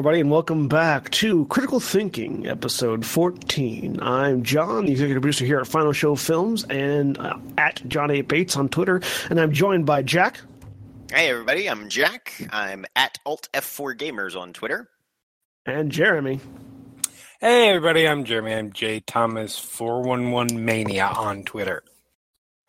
Hello, everybody, and welcome back to Critical Thinking, episode 14. I'm John, the executive producer here at Final Show Films, and uh, at John A. Bates on Twitter, and I'm joined by Jack. Hey, everybody, I'm Jack. I'm at Alt F4 Gamers on Twitter. And Jeremy. Hey, everybody, I'm Jeremy. I'm J Thomas 411 Mania on Twitter.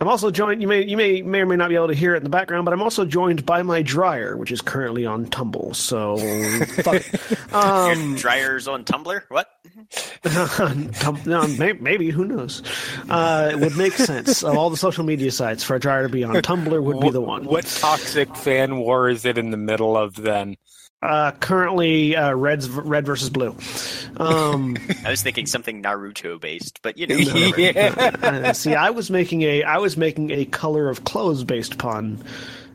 I'm also joined. You may you may may or may not be able to hear it in the background, but I'm also joined by my dryer, which is currently on tumble. So, um, dryer's on Tumblr. What? no, maybe who knows? Uh, it would make sense of all the social media sites for a dryer to be on. Tumblr would be the one. What toxic fan war is it in the middle of then? Uh, currently, uh, Red's red versus blue. Um, I was thinking something Naruto based, but you know. yeah. uh, see, I was making a I was making a color of clothes based pun,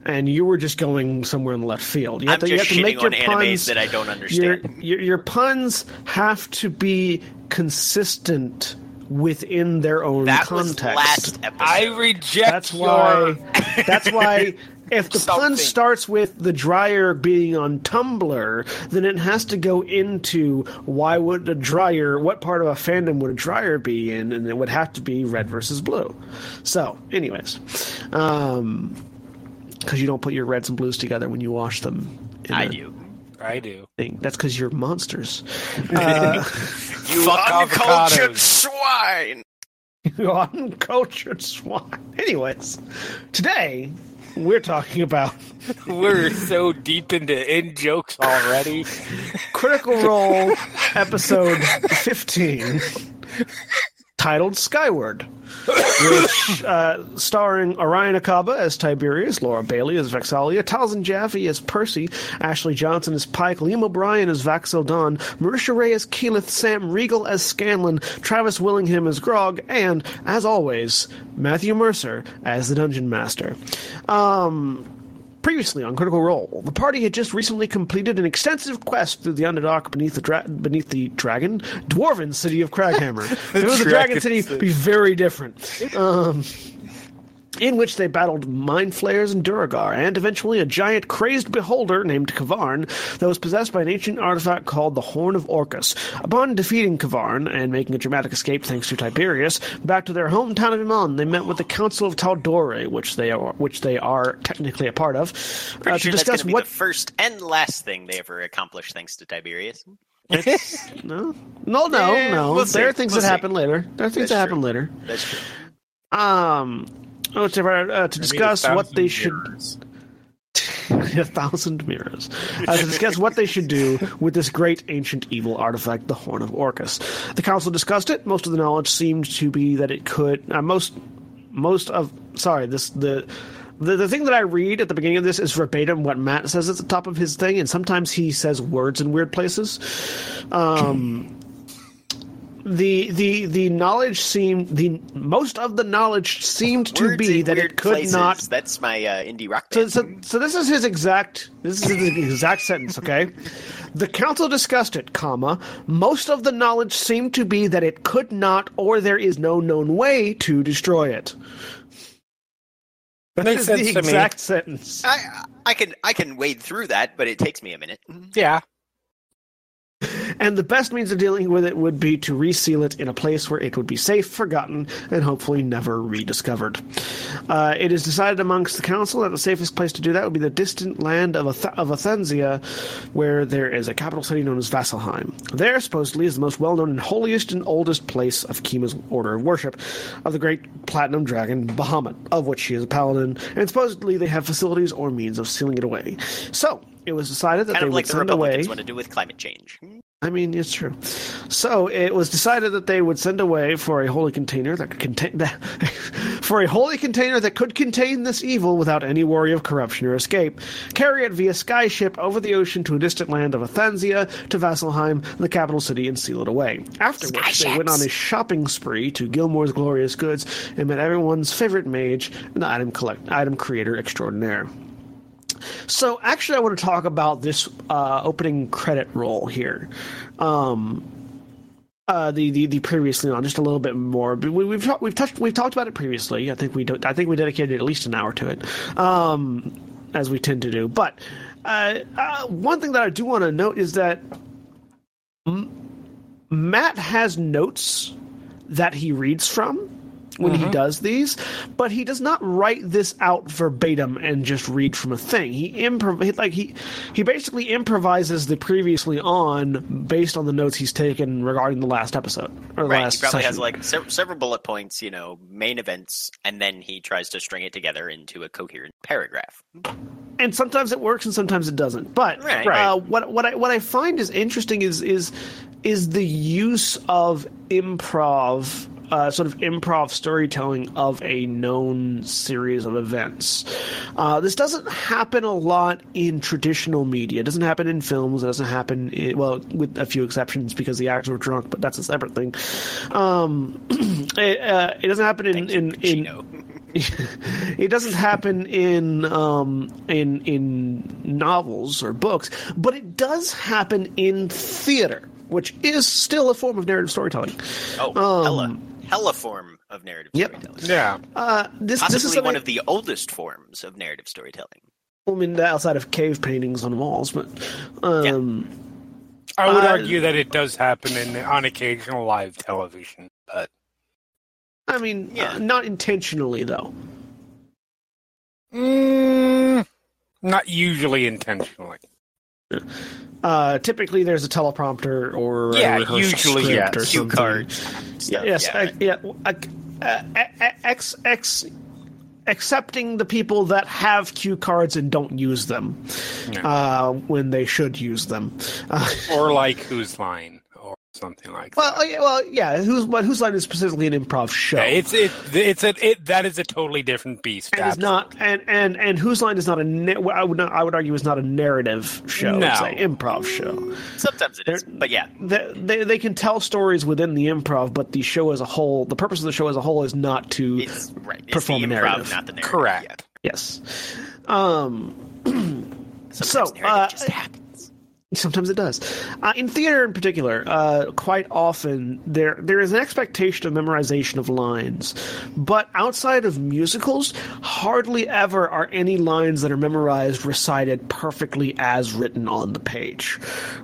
and you were just going somewhere in the left field. You have I'm to, you have to make your puns that I don't understand. Your, your, your puns have to be consistent within their own that context. Was last episode. I reject. That's why. that's why if the Something. pun starts with the dryer being on Tumblr, then it has to go into why would a dryer, what part of a fandom would a dryer be in, and it would have to be red versus blue. So, anyways, um, because you don't put your reds and blues together when you wash them. I do. I do. Thing. That's because you're monsters. Uh, you uncultured swine. You uncultured swine. Anyways, today we're talking about. We're so deep into in jokes already. Critical Role, episode 15, titled Skyward which uh, starring Orion Acaba as Tiberius, Laura Bailey as Vex'ahlia, Taliesin Jaffe as Percy, Ashley Johnson as Pike, Liam O'Brien as Vax'ildan, Marisha Ray as Keyleth, Sam Riegel as Scanlan, Travis Willingham as Grog, and, as always, Matthew Mercer as the Dungeon Master. Um, Previously on Critical Role, the party had just recently completed an extensive quest through the Underdark beneath the dra- beneath the dragon dwarven city of Kraghammer. if it was a dragon city, it'd be very different. Um, in which they battled mind flayers and Duergar, and eventually a giant crazed beholder named Kavarn that was possessed by an ancient artifact called the Horn of Orcus. Upon defeating Kavarn and making a dramatic escape thanks to Tiberius, back to their hometown of Emon, they met with the Council of Tal'Dorei, which they are which they are technically a part of, uh, to discuss what the first and last thing they ever accomplished thanks to Tiberius. no, no, no, yeah, no. We'll there are things we'll that see. happen later. There are things That's that happen later. That's true. Um, Oh, to, uh, to discuss what they should. a thousand mirrors. Uh, to discuss what they should do with this great ancient evil artifact, the Horn of Orcus. The council discussed it. Most of the knowledge seemed to be that it could. Uh, most, most of. Sorry, this the. The, the thing that I read at the beginning of this is verbatim what Matt says at the top of his thing, and sometimes he says words in weird places. Um, the the the knowledge seemed the most of the knowledge seemed to Words be that it could places. not. That's my uh, indie rock. So, so, so this is his exact. This is his exact sentence. Okay, the council discussed it, comma. Most of the knowledge seemed to be that it could not, or there is no known way to destroy it. That makes sense the exact me. sentence. I I can I can wade through that, but it takes me a minute. Yeah and the best means of dealing with it would be to reseal it in a place where it would be safe, forgotten, and hopefully never rediscovered. Uh, it is decided amongst the council that the safest place to do that would be the distant land of, Ath- of Athenzia, where there is a capital city known as Vasselheim. There, supposedly, is the most well-known and holiest and oldest place of Kima's order of worship, of the great platinum dragon Bahamut, of which she is a paladin, and supposedly they have facilities or means of sealing it away. So, it was decided that kind they of would like the send Republicans away. want to do with climate change. I mean, it's true. So it was decided that they would send away for a holy container that could contain that, for a holy container that could contain this evil without any worry of corruption or escape. Carry it via skyship over the ocean to a distant land of Athenzia to Vasselheim, the capital city, and seal it away. After Sky which ships. they went on a shopping spree to Gilmore's Glorious Goods and met everyone's favorite mage, the item collect item creator extraordinaire. So actually, I want to talk about this uh, opening credit roll here. Um, uh, the, the the previously on just a little bit more. But we, we've talked we've touched we've talked about it previously. I think we do, I think we dedicated at least an hour to it, um, as we tend to do. But uh, uh, one thing that I do want to note is that M- Matt has notes that he reads from when he does these, but he does not write this out verbatim and just read from a thing. He improv like he he basically improvises the previously on based on the notes he's taken regarding the last episode or the Right, he last probably has like se- several bullet points, you know, main events, and then he tries to string it together into a coherent paragraph. and sometimes it works and sometimes it doesn't. But Right. uh, what what I what I find is interesting is is is the use of improv. Uh, sort of improv storytelling of a known series of events. Uh, this doesn't happen a lot in traditional media. It doesn't happen in films. It doesn't happen, in, well, with a few exceptions because the actors were drunk, but that's a separate thing. Um, it, uh, it doesn't happen in in, in it doesn't happen in um, in in novels or books, but it does happen in theater, which is still a form of narrative storytelling. Oh, hella, hella form of narrative Yep. storytelling. Yeah. Uh, this this is something, one of the oldest forms of narrative storytelling. I mean, outside of cave paintings on walls, but um, I would Uh, argue that it does happen in on occasional live television, but I mean, Yeah. uh, not intentionally though. mm, not usually intentionally. Uh, typically, there's a teleprompter or a Yeah, usually, yeah. or Cue something. cards. Stuff, yes, yeah. uh, yeah. uh, uh, ex, ex, accepting the people that have cue cards and don't use them uh, when they should use them. Uh, Or like Whose Line something like well, that. uh, yeah, well, yeah. Whose but whose line is specifically an improv show? Yeah, it's it it's a it that is a totally different beast. and is not and and and whose line is not a na- I would not I would argue is not a narrative show. It's an improv show. Sometimes it is, but yeah, They, they they can tell stories within the improv, but the show as a whole, the purpose of the show as a whole is not to it's right. It's Perform the a improv, narrative. not the narrative. Correct. yes. Um, So, uh, just happens. Sometimes it does. Uh, in theater, in particular, uh, quite often there there is an expectation of memorization of lines, but outside of musicals, hardly ever are any lines that are memorized recited perfectly as written on the page.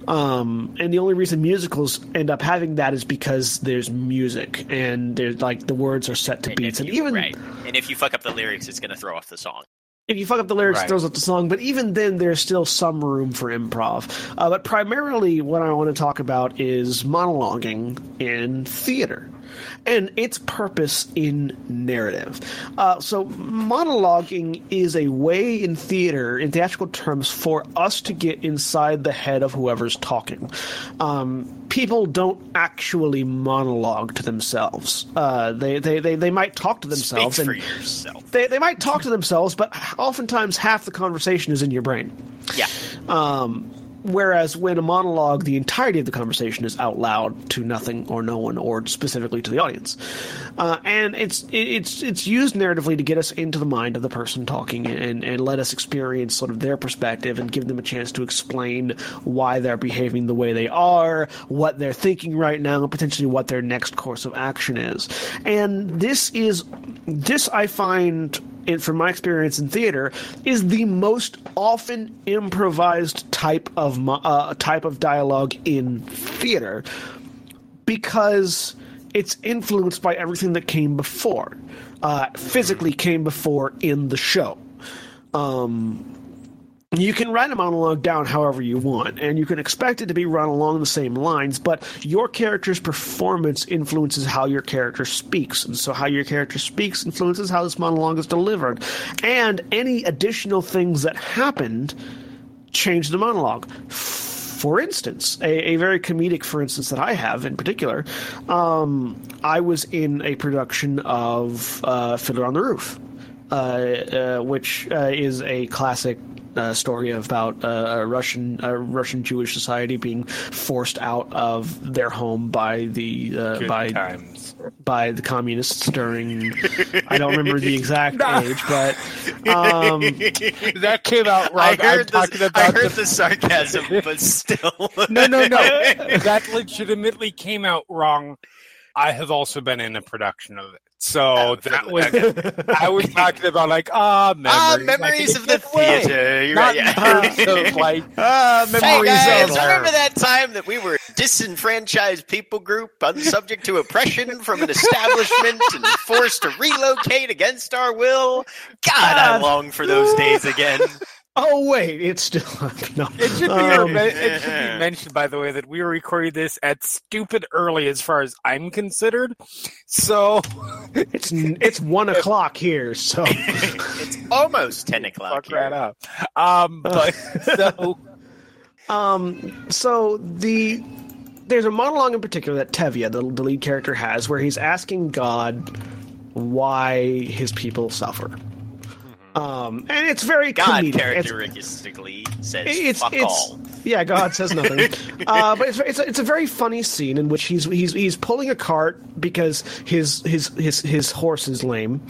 Um, and the only reason musicals end up having that is because there's music and there's like the words are set to And beats, if and even right, and if you fuck up the lyrics, it's going to throw off the song. If you fuck up the lyrics, Right. throws up the song. But even then, there's still some room for improv. Uh, but primarily, what I want to talk about is monologuing in theater and its purpose in narrative. Uh, so, monologuing is a way in theater, in theatrical terms, for us to get inside the head of whoever's talking. Um, people don't actually monologue to themselves. Uh, they, they, they, they might talk to themselves Speak for and yourself. they, they might talk to themselves, but oftentimes half the conversation is in your brain. Yeah, Um, whereas when a monologue, the entirety of the conversation is out loud to nothing or no one, or specifically to the audience. Uh, and it's it's it's used narratively to get us into the mind of the person talking and, and let us experience sort of their perspective and give them a chance to explain why they're behaving the way they are, what they're thinking right now, and potentially what their next course of action is. And this is this I find in, from my experience in theater, is the most often improvised type of uh, type of dialogue in theater because it's influenced by everything that came before, uh, physically came before in the show. Um, you can write a monologue down however you want, and you can expect it to be run along the same lines, but your character's performance influences how your character speaks. And so, how your character speaks influences how this monologue is delivered. And any additional things that happened change the monologue. For instance, a, a very comedic, for instance, that I have in particular, um, I was in a production of uh, Fiddler on the Roof, uh, uh, which uh, is a classic uh, story about uh, a Russian uh, Russian Jewish society being forced out of their home by the uh, by times. by the communists during I don't remember the exact age, but um, That came out wrong. I I'm heard, the, about I heard the the sarcasm, but still. No, no, no. that legitimately came out wrong. I have also been in a production of it. So Oh, that was. I was talking about like ah memories, Ah, memories of the theater. You're Not right, yeah. of like Ah, Hey memories guys, of remember that time that we were a disenfranchised people group, unsubject to oppression from an establishment and forced to relocate against our will? God, I long for those days again. Oh wait, it's still up. No. It should, be Um, it should be mentioned, by the way, that we were recording this at stupid early as far as I'm considered. So it's it's one o'clock here, so It's almost ten o'clock. fuck right here. up. Um, but so Um, so the there's a monologue in particular that Tevye, the, the lead character, has where he's asking God why his people suffer. Um, and it's very God comedic. It's- characteristically says it's fuck it's all. Yeah god says nothing. Uh, but it's, it's, a, it's a very funny scene in which he's he's he's pulling a cart because his his his his horse is lame.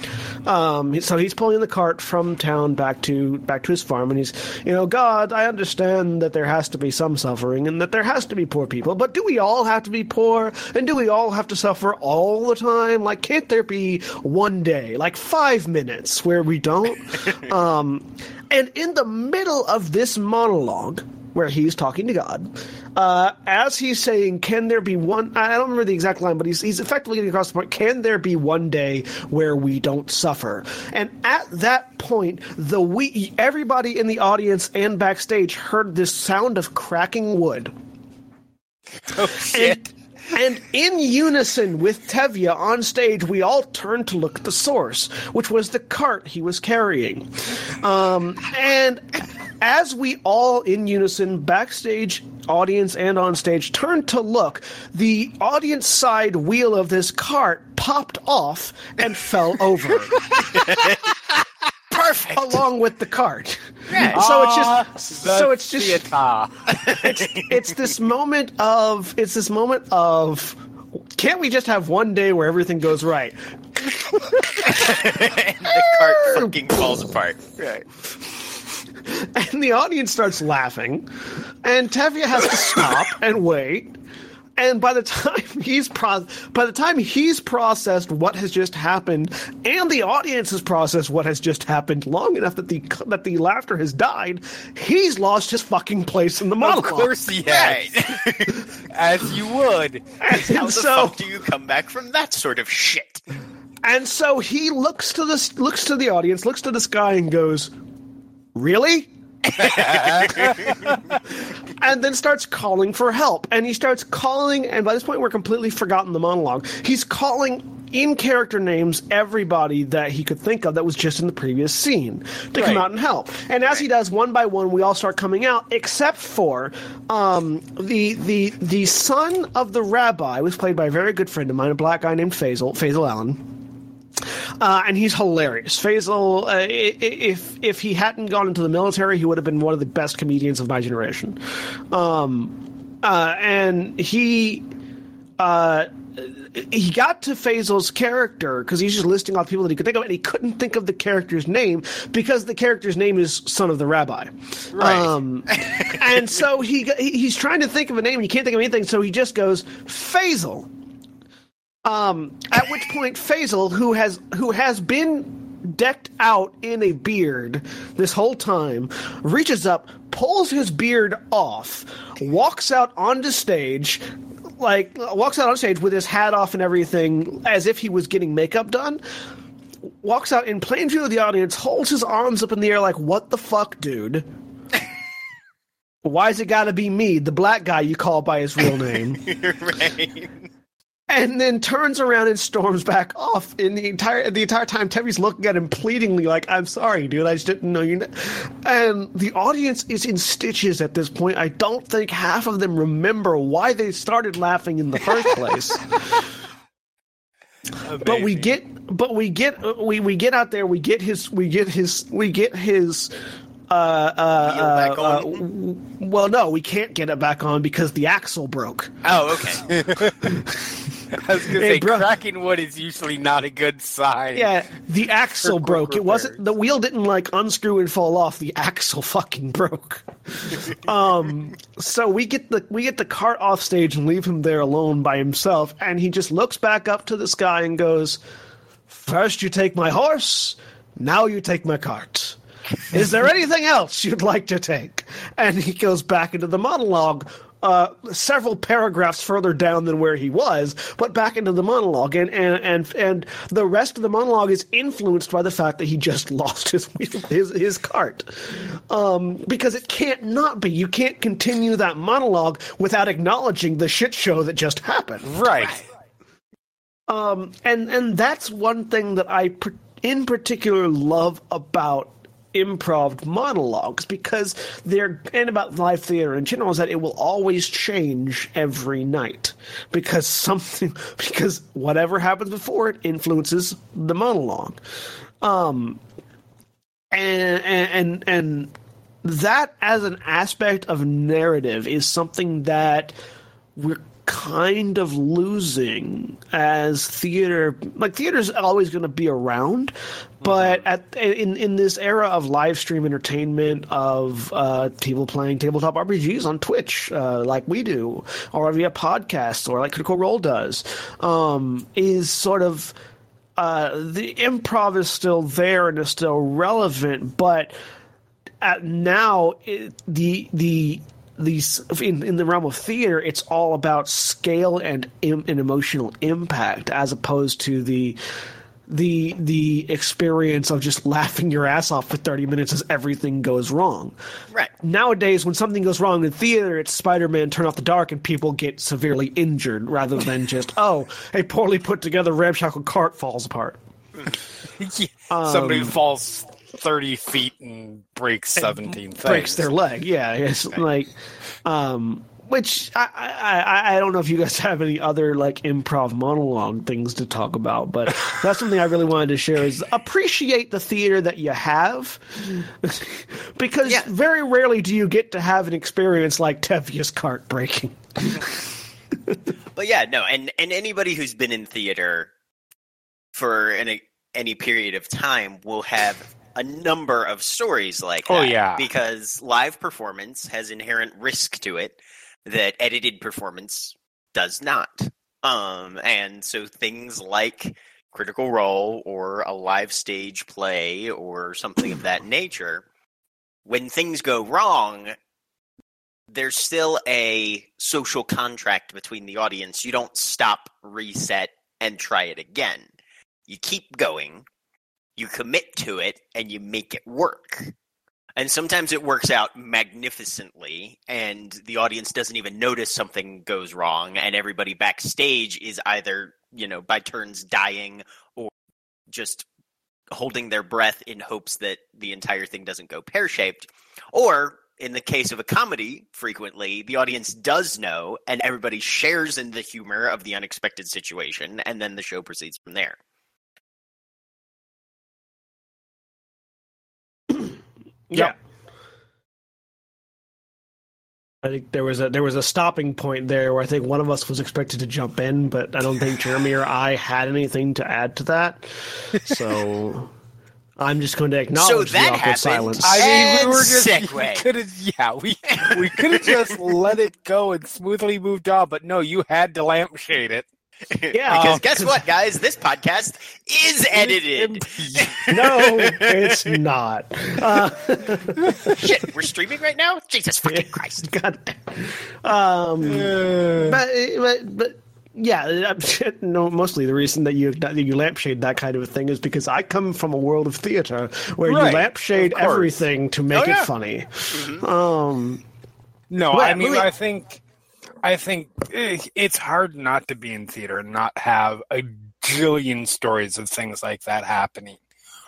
Um, so he's pulling the cart from town back to back to his farm and he's you know god i understand that there has to be some suffering and that there has to be poor people but do we all have to be poor? And do we all have to suffer all the time? Like can't there be one day like five minutes where we don't? Um, and in the middle of this monologue, where he's talking to God, uh, as he's saying, "Can there be one?" I don't remember the exact line, but he's he's effectively getting across the point. Can there be one day where we don't suffer? And at that point, the we everybody in the audience and backstage heard this sound of cracking wood. oh shit. And, and in unison with Tevye on stage, we all turned to look at the source, which was the cart he was carrying. Um, and as we all in unison, backstage, audience, and on stage, turned to look, the audience side wheel of this cart popped off and fell over. Perfect. along with the cart. Right. So it's Ah, just the so it's just theater. it's, it's this moment of it's this moment of can't we just have one day where everything goes right? and the cart fucking falls apart. Right. And the audience starts laughing, and Tevye has to stop and wait. And by the time he's pro- by the time he's processed what has just happened, and the audience has processed what has just happened long enough that the that the laughter has died, he's lost his fucking place in the Of course he has. As you would. And How the so, fuck do you come back from that sort of shit? And so he looks to this looks to the audience, looks to the sky and goes, "Really?" and then starts calling for help. And he starts calling and by this point we're completely forgotten the monologue. He's calling in character names everybody that he could think of that was just in the previous scene to come out and help. And as he does one by one, we all start coming out, except for um, the the the son of the rabbi was played by a very good friend of mine, a black guy named Faisal, Faisal Allen. Uh, and he's hilarious. Faisal, uh, if if he hadn't gone into the military, he would have been one of the best comedians of my generation. Um, uh, and he uh, he got to Faisal's character because he's just listing off people that he could think of, and he couldn't think of the character's name because the character's name is son of the rabbi. Right. Um, and so he he- he's trying to think of a name, and he can't think of anything, so he just goes Faisal. Um, at which point Faisal, who has who has been decked out in a beard this whole time, reaches up, pulls his beard off, walks out onto stage, like walks out on stage with his hat off and everything, as if he was getting makeup done. Walks out in plain view of the audience, holds his arms up in the air like, "What the fuck, dude?" Why's it gotta be me, the black guy you call by his real name? right. And then turns around and storms back off. In the entire the entire time, Tevye's looking at him pleadingly, like, "I'm sorry, dude. I just didn't know you." Kn-. And the audience is in stitches at this point. I don't think half of them remember why they started laughing in the first place. but we get, but we get, we we get out there. We get his, we get his, we get his. Uh, uh, uh, back on? w- well, no, we can't get it back on because the axle broke. Oh, okay. I was gonna say bro. cracking wood is usually not a good sign. Yeah, the axle broke. It wasn't the wheel didn't like unscrew and fall off. The axle fucking broke. um, so we get the we get the cart off stage and leave him there alone by himself, and he just looks back up to the sky and goes, First you take my horse, now you take my cart. Is there anything else you'd like to take? And he goes back into the monologue. Uh, several paragraphs further down than where he was, but back into the monologue, and and and and the rest of the monologue is influenced by the fact that he just lost his his his cart, um, because it can't not be. You can't continue that monologue without acknowledging the shit show that just happened. Right. Um, and and that's one thing that I in particular love about improv monologues because they're and about live theater in general is that it will always change every night because something because whatever happens before it influences the monologue. Um and and and that as an aspect of narrative is something that we're kind of losing as theater like theater's always going to be around but at in in this era of live stream entertainment of uh, people playing tabletop RPGs on Twitch uh, like we do or via podcasts or like Critical Role does um, is sort of uh, the improv is still there and is still relevant but at now it, the the these in, in the realm of theater it's all about scale and Im, and emotional impact as opposed to the the the experience of just laughing your ass off for 30 minutes as everything goes wrong. Right. nowadays when something goes wrong in theater it's spider-man turn off the dark and people get severely injured rather than just oh a poorly put together ramshackle cart falls apart. Somebody Um, falls thirty feet and breaks seventeen things. breaks their leg. Yeah, it's like, um, which I, I I I don't know if you guys have any other like improv monologue things to talk about, but that's something I really wanted to share is appreciate the theater that you have, because Yeah. very rarely do you get to have an experience like Tevye's cart breaking. But yeah, no, and and anybody who's been in theater for any any period of time will have a number of stories like Oh, that. yeah. because live performance has inherent risk to it that edited performance does not. Um, and so things like Critical Role or a live stage play or something of that nature, when things go wrong, there's still a social contract between the audience. You don't stop, reset, and try it again. You keep going, you commit to it, and you make it work. And sometimes it works out magnificently, and the audience doesn't even notice something goes wrong, and everybody backstage is either, you know, by turns dying or just holding their breath in hopes that the entire thing doesn't go pear shaped. Or in the case of a comedy, frequently the audience does know and everybody shares in the humor of the unexpected situation, and then the show proceeds from there. Yeah. I think there was a there was a stopping point there where I think one of us was expected to jump in, but I don't think Jeremy or I had anything to add to that. So I'm just going to acknowledge that the awkward happened. silence. I mean, we were just segue. could yeah we we could have just let it go and smoothly moved on, but no, you had to lampshade it. yeah, Because guess what, guys? This podcast is edited. no, it's not. Uh, Shit, we're streaming right now? Jesus fucking Christ. God, um, but, but but yeah, no. Mostly the reason that you that you lampshade that kind of a thing is because I come from a world of theater where Right, you lampshade everything to make Oh, yeah. it funny. Um, No, Well, I mean, movie- I think, I think eh, it's hard not to be in theater and not have a jillion stories of things like that happening,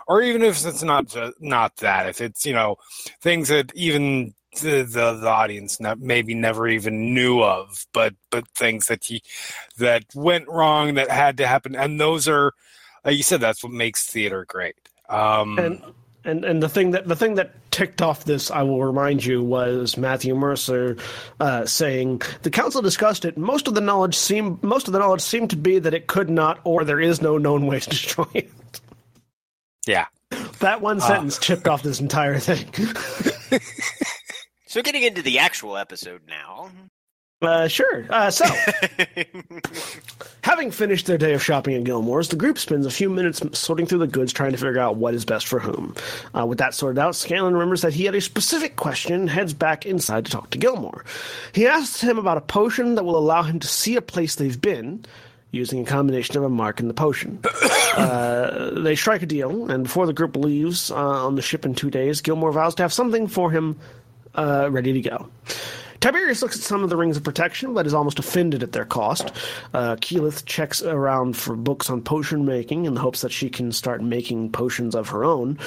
or even if it's not not that, if it's you know things that even the the, the audience maybe never even knew of, but but things that he that went wrong that had to happen, and those are, like you said, that's what makes theater great. Um, and and and the thing that the thing that ticked off this, I will remind you, was Matthew Mercer uh, saying the council discussed it. Most of the knowledge seem most of the knowledge seemed to be that it could not, or there is no known way to destroy it. Yeah. That one sentence chipped off this entire thing. So getting into the actual episode now. Uh, sure. Uh, so, having finished their day of shopping at Gilmore's, the group spends a few minutes sorting through the goods, trying to figure out what is best for whom. Uh, with that sorted out, Scanlan remembers that he had a specific question and heads back inside to talk to Gilmore. He asks him about a potion that will allow him to see a place they've been. Using a combination of a mark and the potion. Uh, they strike a deal, and before the group leaves uh, on the ship in two days, Gilmore vows to have something for him uh, ready to go. Tiberius looks at some of the rings of protection, but is almost offended at their cost. Uh, Keyleth checks around for books on potion making in the hopes that she can start making potions of her own.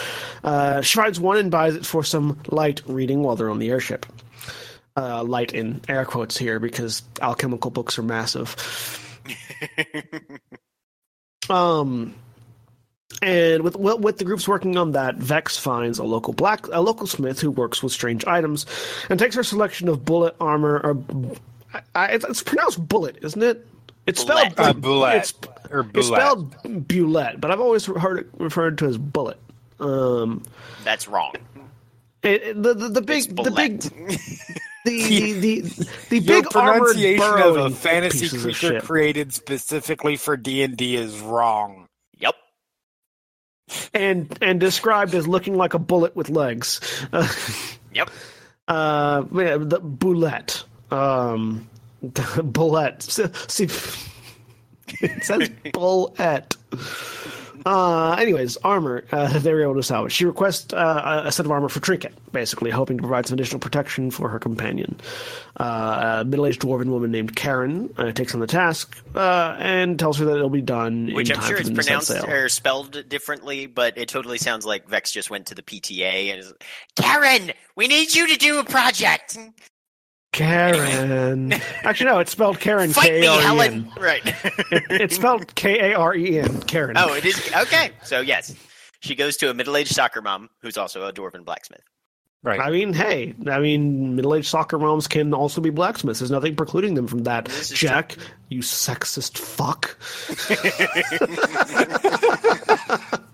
Uh, she finds one and buys it for some light reading while they're on the airship. Uh, light in air quotes here because alchemical books are massive. Um, and with with with the groups working on that, Vex finds a local black a local smith who works with strange items, and takes her selection of bullet armor. Or I, I, it's pronounced bullet, isn't it? It's spelled Bullet. Uh, bullet. It's, Or it's spelled bullet, but I've always heard it referred to as bullet. Um, That's wrong. it, it- the, the the big It's the big bullet. the the the Your big armored pronunciation of a fantasy creature created specifically for D and D is wrong. And and described as looking like a bullet with legs. Uh, Yep. uh, yeah, the bulette. Um, bullet. See, it says bullet. Uh, anyways, armor uh, they were able to salvage. She requests uh, a set of armor for Trinket, basically hoping to provide some additional protection for her companion. Uh, a middle-aged dwarven woman named Karen uh, takes on the task uh, and tells her that it'll be done Which in I'm time sure it's pronounced or spelled differently, but it totally sounds like Vex just went to the PTA and is Karen, we need you to do a project. Karen. Actually, no, it's spelled Karen. Fight me, Helen. Right. It's spelled K A R E N. Karen. oh, it is okay. So yes, she goes to a middle-aged soccer mom who's also a dwarven blacksmith. Right. I mean, hey, I mean, middle-aged soccer moms can also be blacksmiths. There's nothing precluding them from that. This is Jack, you sexist fuck.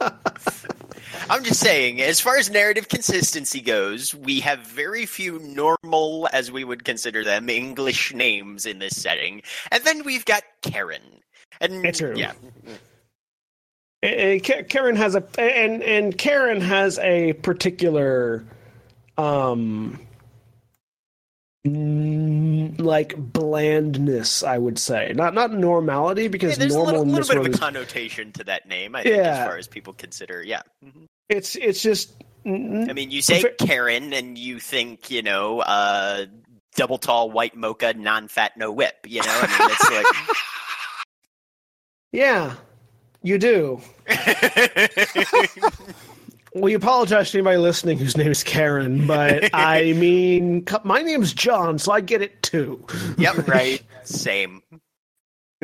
I'm just saying, as far as narrative consistency goes, we have very few normal, as we would consider them, English names in this setting, and then we've got Karen. And It's true. yeah, And Karen has a and and Karen has a particular, um, like blandness. I would say not not normality Yeah, because there's a normal little, in little bit of a connotation to that name, I think, Yeah. as far as people consider. Yeah. Mhm. It's it's just mm, I mean, you say Fair- Karen, and you think, you know, uh, double tall, white mocha, non fat, no whip. You know, I yeah, you do. well, you apologize to anybody listening whose name is Karen, but I mean, my name's John, so I get it too. yep, right. Same.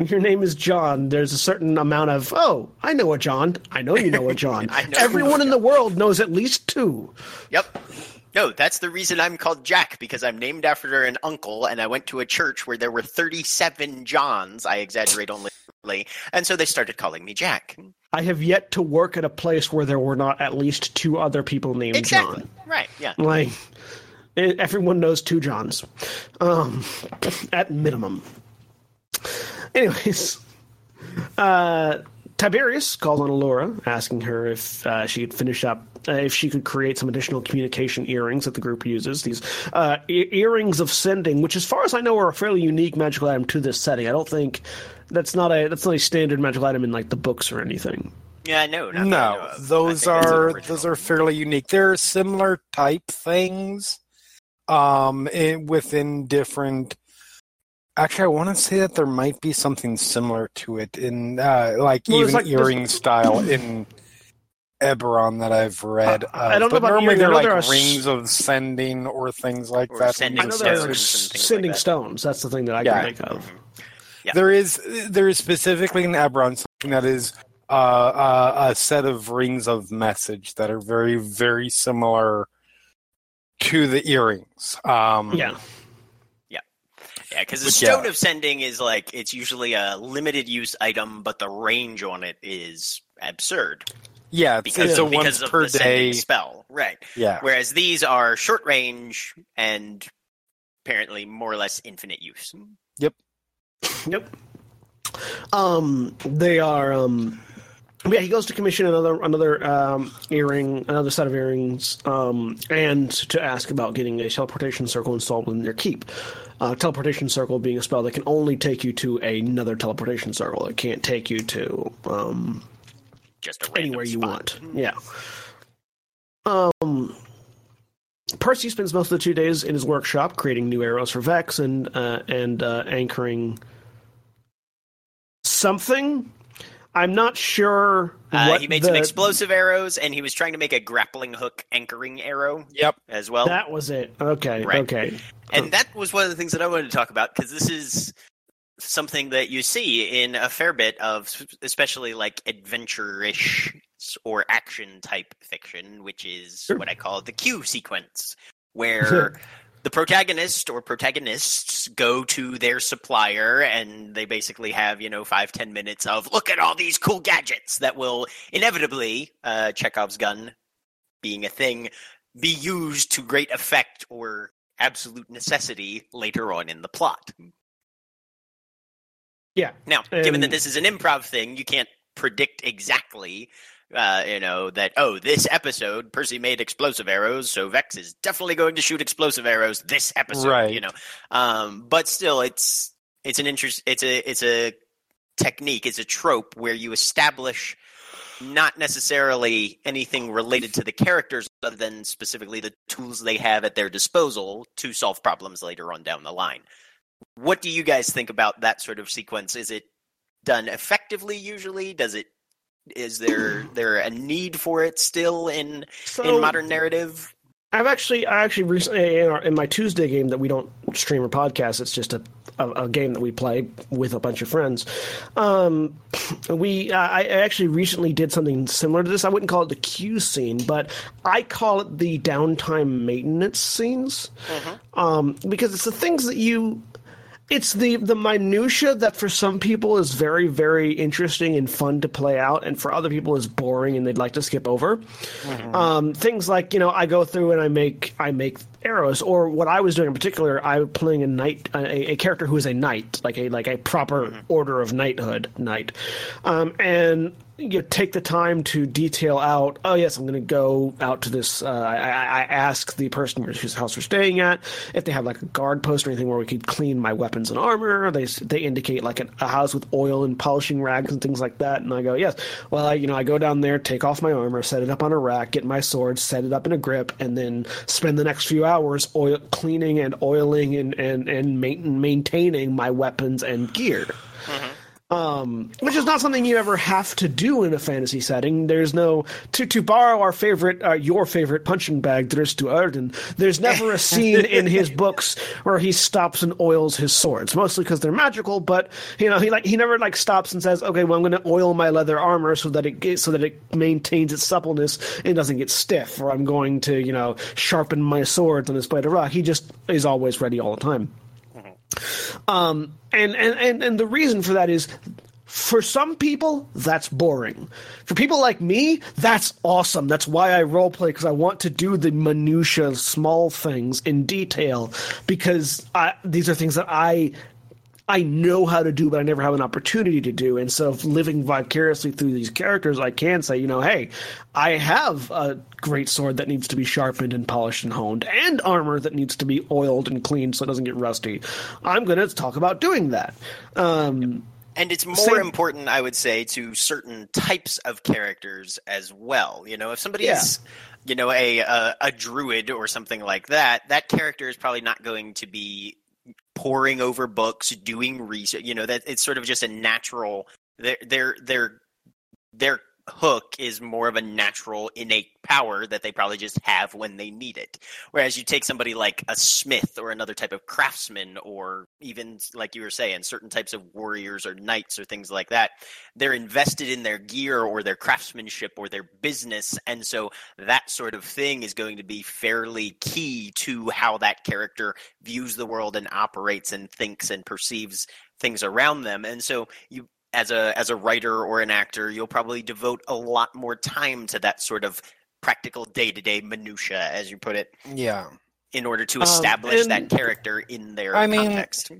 If your name is John, there's a certain amount of, oh, I know a John. I know you know a John. I know Everyone a in the world knows at least two. Yep. No, that's the reason I'm called Jack because I'm named after an uncle, and I went to a church where there were 37 Johns. I exaggerate only, slightly, and so they started calling me Jack. I have yet to work at a place where there were not at least two other people named Exactly. John. Right. Yeah. Like, everyone knows two Johns, um, at minimum. Anyways, uh, Tiberius calls on Allura, asking her if uh, she could finish up, uh, if she could create some additional communication earrings that the group uses. These uh, e- earrings of sending, which, as far as I know, are a fairly unique magical item to this setting. I don't think that's not a that's not a standard magical item in like the books or anything. Yeah. No. Not I know No, those think that's an are those are fairly unique. They're similar type things, um, in, within different. Actually, I want to say that there might be something similar to it in, uh, like Well, even like- there's- earring style in Eberron that I've read. I- I don't know but about normally earring. They're like there are s- rings of sending or things like Or that. sending I know Stones there are and like things like sending that. stones. That's the thing that I Yeah. can think of. Yeah. There is there is specifically in Eberron something that is uh, uh, a set of rings of message that are very, very similar to the earrings. Um, Yeah. Yeah, because the stone yeah. of sending is like it's usually a limited use item, but the range on it is absurd yeah, it's, because, it's a because once of per the sending day. spell, right? Yeah, Whereas these are short range and apparently more or less infinite use. Yep. Yep. Um, they are. Um, yeah, he goes to commission another another um, earring, another set of earrings, um, and to ask about getting a teleportation circle installed in their keep. Uh, teleportation circle being a spell that can only take you to another teleportation circle. It can't take you to um, Just anywhere you spot. want. Yeah. Um, Percy spends most of the two days in his workshop creating new arrows for Vex and uh, and uh, anchoring something. I'm not sure. Uh, he made the- some explosive arrows, and he was trying to make a grappling hook anchoring arrow yep. as well. That was it. Okay. Right. Okay. And that was one of the things that I wanted to talk about because this is something that you see in a fair bit of, especially like adventure-ish or action type fiction, which is Sure. what I call the Q sequence, where the protagonist or protagonists go to their supplier and they basically have you know five ten minutes of look at all these cool gadgets that will inevitably uh, chekhov's gun being a thing be used to great effect or absolute necessity later on in the plot Yeah. now given that this is an improv thing you can't predict exactly uh, you know that oh this episode percy made explosive arrows so vex is definitely going to shoot explosive arrows this episode Right. you know. Um, but still it's it's an interest it's a it's a technique it's a trope where you establish not necessarily anything related to the characters other than specifically the tools they have at their disposal to solve problems later on down the line. What do you guys think about that sort of sequence? Is it done effectively usually? Does it is there there a need for it still in So in modern narrative I've actually, I actually recently in, our, in my Tuesday game that we don't stream or podcast. It's just a, a, a game that we play with a bunch of friends. Um, we, I I actually recently did something similar to this. I wouldn't call it the Q scene, but I call it the downtime maintenance scenes, um, because it's the things that you it's the the minutia that for some people is very very interesting and fun to play out and for other people is boring and they'd like to skip over. Um, things like you know i go through and i make i make arrows or what i was doing in particular i was playing a knight a, a character who is a knight like a like a proper order of knighthood knight. Um, and you take the time to detail out. Oh yes, I'm going to go out to this. Uh, I, I ask the person whose house we're staying at if they have like a guard post or anything where we could clean my weapons and armor. They they indicate like an, a house with oil and polishing rags and things like that. And I go yes. Well, I, you know I go down there, take off my armor, set it up on a rack, get my sword, set it up in a grip, and then spend the next few hours oil cleaning and oiling and and and main, maintaining my weapons and gear um, which is not something you ever have to do in a fantasy setting. There's no to to borrow our favorite, uh, your favorite punching bag, Drizzt Do'Urden. There's never a scene in his books where he stops and oils his swords, mostly because they're magical. But you know, he like he never like stops and says, "Okay, well, I'm going to oil my leather armor so that it gets, so that it maintains its suppleness and doesn't get stiff." Or I'm going to you know sharpen my swords on this blade of rock. He just is always ready all the time. Um, and, and, and, and the reason for that is for some people, that's boring. For people like me, that's awesome. That's why I roleplay because I want to do the minutia, small things in detail because I, these are things that I I know how to do, but I never have an opportunity to do. And so, living vicariously through these characters, I can say, you know, hey, I have a great sword that needs to be sharpened and polished and honed, and armor that needs to be oiled and cleaned so it doesn't get rusty. I'm going to talk about doing that. Um, And it's more Same- important, I would say, to certain types of characters as well. You know, if somebody Yeah. is, you know, a, a a druid or something like that, that character is probably not going to be poring over books, doing research. You know, that it's sort of just a natural. They're they're they're they're hook is more of a natural innate power that they probably just have when they need it. Whereas you take somebody like a smith or another type of craftsman or even like you were saying certain types of warriors or knights or things like that they're invested in their gear or their craftsmanship or their business. And so that sort of thing is going to be fairly key to how that character views the world and operates and thinks and perceives things around them. And so you as a as a writer or an actor, you'll probably devote a lot more time to that sort of practical day to day minutia, as you put it, Yeah. in order to Um, establish and- that character in their I mean, context.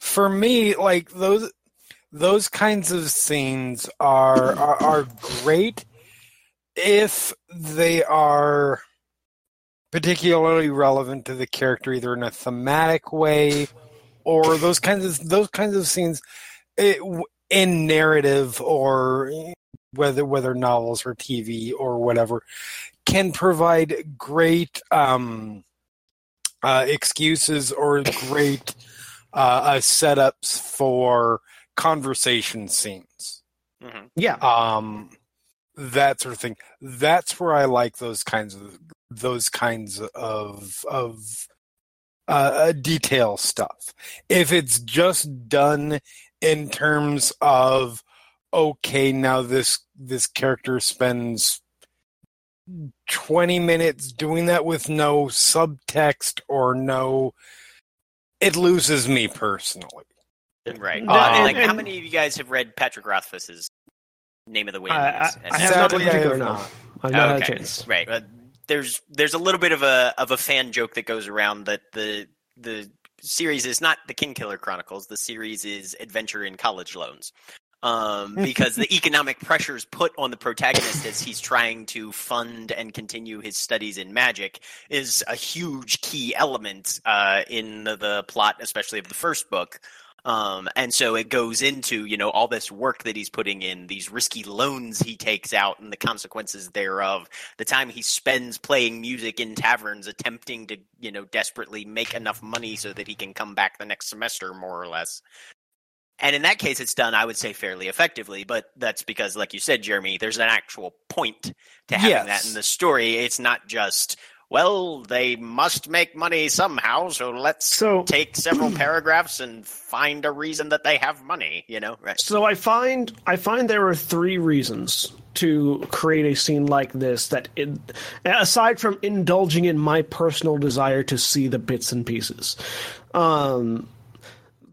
For me, like those those kinds of scenes are are, are great if they are particularly relevant to the character either in a thematic way or those kinds of those kinds of scenes it, in narrative or whether whether novels or TV or whatever can provide great um, uh, excuses or great uh, uh, setups for conversation scenes Mhm. Yeah. um that sort of thing that's where i like those kinds of those kinds of of uh, uh, detail stuff if it's just done in terms of okay now this this character spends 20 minutes doing that with no subtext or no it loses me personally Right. Um, Well, like, and- how many of you guys have read Patrick Rothfuss's Name of the Wind? I, I, I have not in Sadly, I have not. I've not had a chance. Right. Uh, there's there's a little bit of a of a fan joke that goes around that the the series is not the King Killer Chronicles. The series is Adventure in College Loans. Um, because the economic pressures put on the protagonist as he's trying to fund and continue his studies in magic is a huge key element uh, in the, the plot, especially of the first book. Um, and so it goes into, you know, all this work that he's putting in, these risky loans he takes out and the consequences thereof, the time he spends playing music in taverns, attempting to, you know, desperately make enough money so that he can come back the next semester, more or less. And in that case, it's done, I would say, fairly effectively. But that's because, like you said, Jeremy, there's an actual point to having that in the story. It's not just, well, they must make money somehow, so let's So take several paragraphs and find a reason that they have money, you know? Right. So I find I find there are three reasons to create a scene like this that it, aside from indulging in my personal desire to see the bits and pieces. Um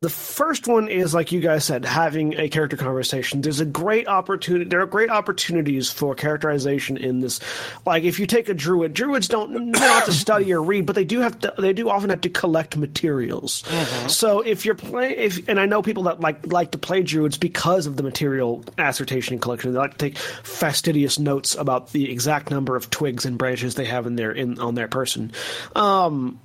the first one is like you guys said having a character conversation. There's a great opportunity there are great opportunities for characterization in this. Like if you take a druid druids don't not have to study or read but they do have to they do often have to collect materials. So if you're playing if and i know people that like like to play druids because of the material assertion and collection. They like to take fastidious notes about the exact number of twigs and branches they have in their in on their person. Um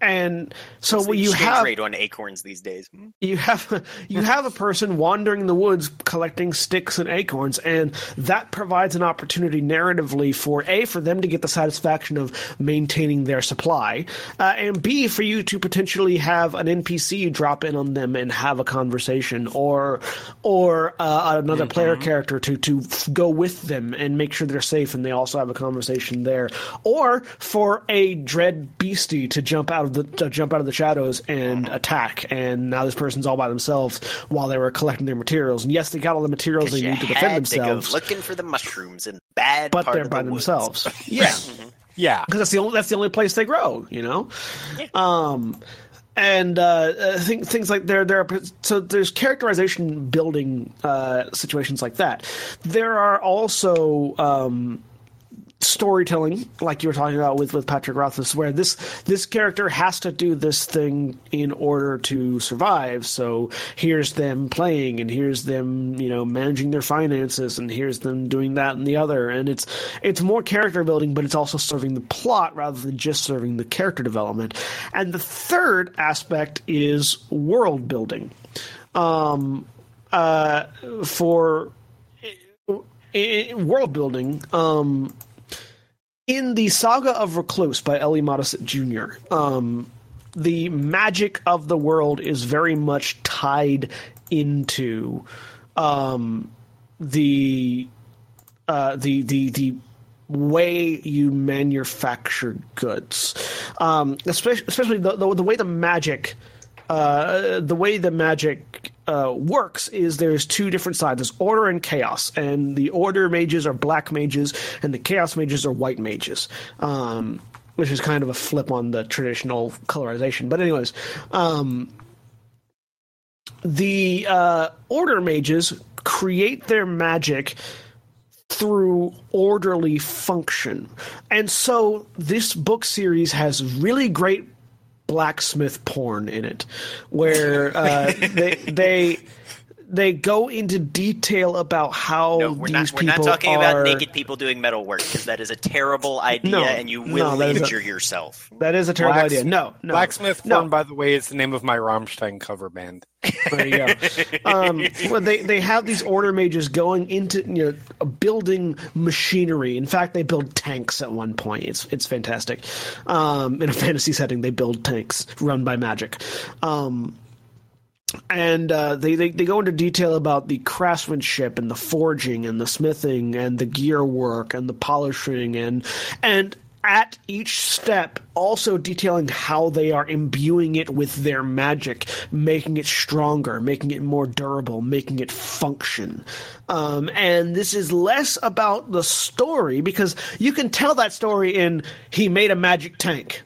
and so what you have trade on acorns these days. Hmm? you have you have a person wandering the woods collecting sticks and acorns and that provides an opportunity narratively for a for them to get the satisfaction of maintaining their supply uh, and b for you to potentially have an npc drop in on them and have a conversation or or uh, another player character to to f- go with them and make sure they're safe and they also have a conversation there or for a dread beastie to jump out of the to jump out of the shadows and attack and now this person's all by themselves while they were collecting their materials. And yes they got all the materials they need to defend had to go themselves looking for the mushrooms in bad but part they're of by the woods. themselves. Yeah. Yeah. Because that's the only that's the only place they grow, you know. Um, and uh, uh, things things like there there are so there's characterization building uh, situations like that. There are also um, storytelling, like you were talking about with with Patrick Rothfuss, where this this character has to do this thing in order to survive. So here's them playing, and here's them, you know, managing their finances, and here's them doing that and the other, and it's it's more character building, but it's also serving the plot rather than just serving the character development. And the third aspect is world building. Um, uh, for i- world building, um, in the Saga of Recluce by Ellie Modest Jr., um, the magic of the world is very much tied into um, the uh, the the the way you manufacture goods, um, especially especially the, the the way the magic. Uh, the way the magic uh, works is there's two different sides. There's order and chaos, and the order mages are black mages, and the chaos mages are white mages. Um, which is kind of a flip on the traditional colorization. But anyways, um, the uh, order mages create their magic through orderly function. And so this book series has really great blacksmith porn in it where uh, they they they go into detail about how No, we're these not. We're not talking are, about naked people doing metal work because that is a terrible idea, No, and you no, will a- injure yourself. That is a terrible Blacks- idea. No, no. Blacksmith no. Porn, by the way, is the name of my Rammstein cover band. There you go. um, well, they they have these order mages going into you know building machinery. In fact, they build tanks at one point. It's it's fantastic. Um, in a fantasy setting, they build tanks run by magic. Um, and uh, they, they they go into detail about the craftsmanship and the forging and the smithing and the gear work and the polishing and and at each step also detailing how they are imbuing it with their magic making it stronger making it more durable making it function. Um, and this is less about the story because you can tell that story in he made a magic tank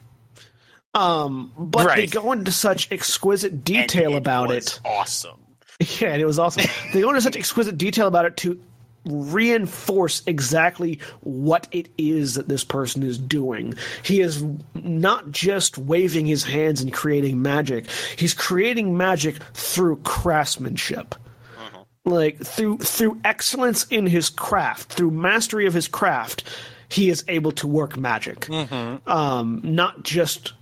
um, but they go into such exquisite detail about was it. Awesome. Yeah, and it was awesome. they go into such exquisite detail about it to reinforce exactly what it is that this person is doing. He is not just waving his hands and creating magic. He's creating magic through craftsmanship. Like through through excellence in his craft, through mastery of his craft, he is able to work magic. Um, not just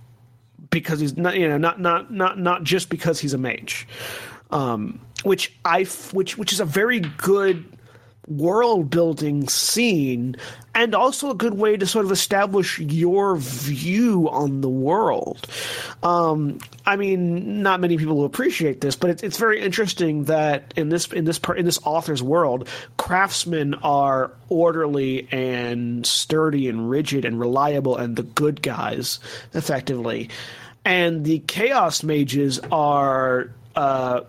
because he's not you know not not not not just because he's a mage. Um which i which which is a very good world building scene and also a good way to sort of establish your view on the world. Um i mean not many people will appreciate this but it's, it's very interesting that in this in this in this author's world craftsmen are orderly and sturdy and rigid and reliable and the good guys effectively and the chaos mages are uh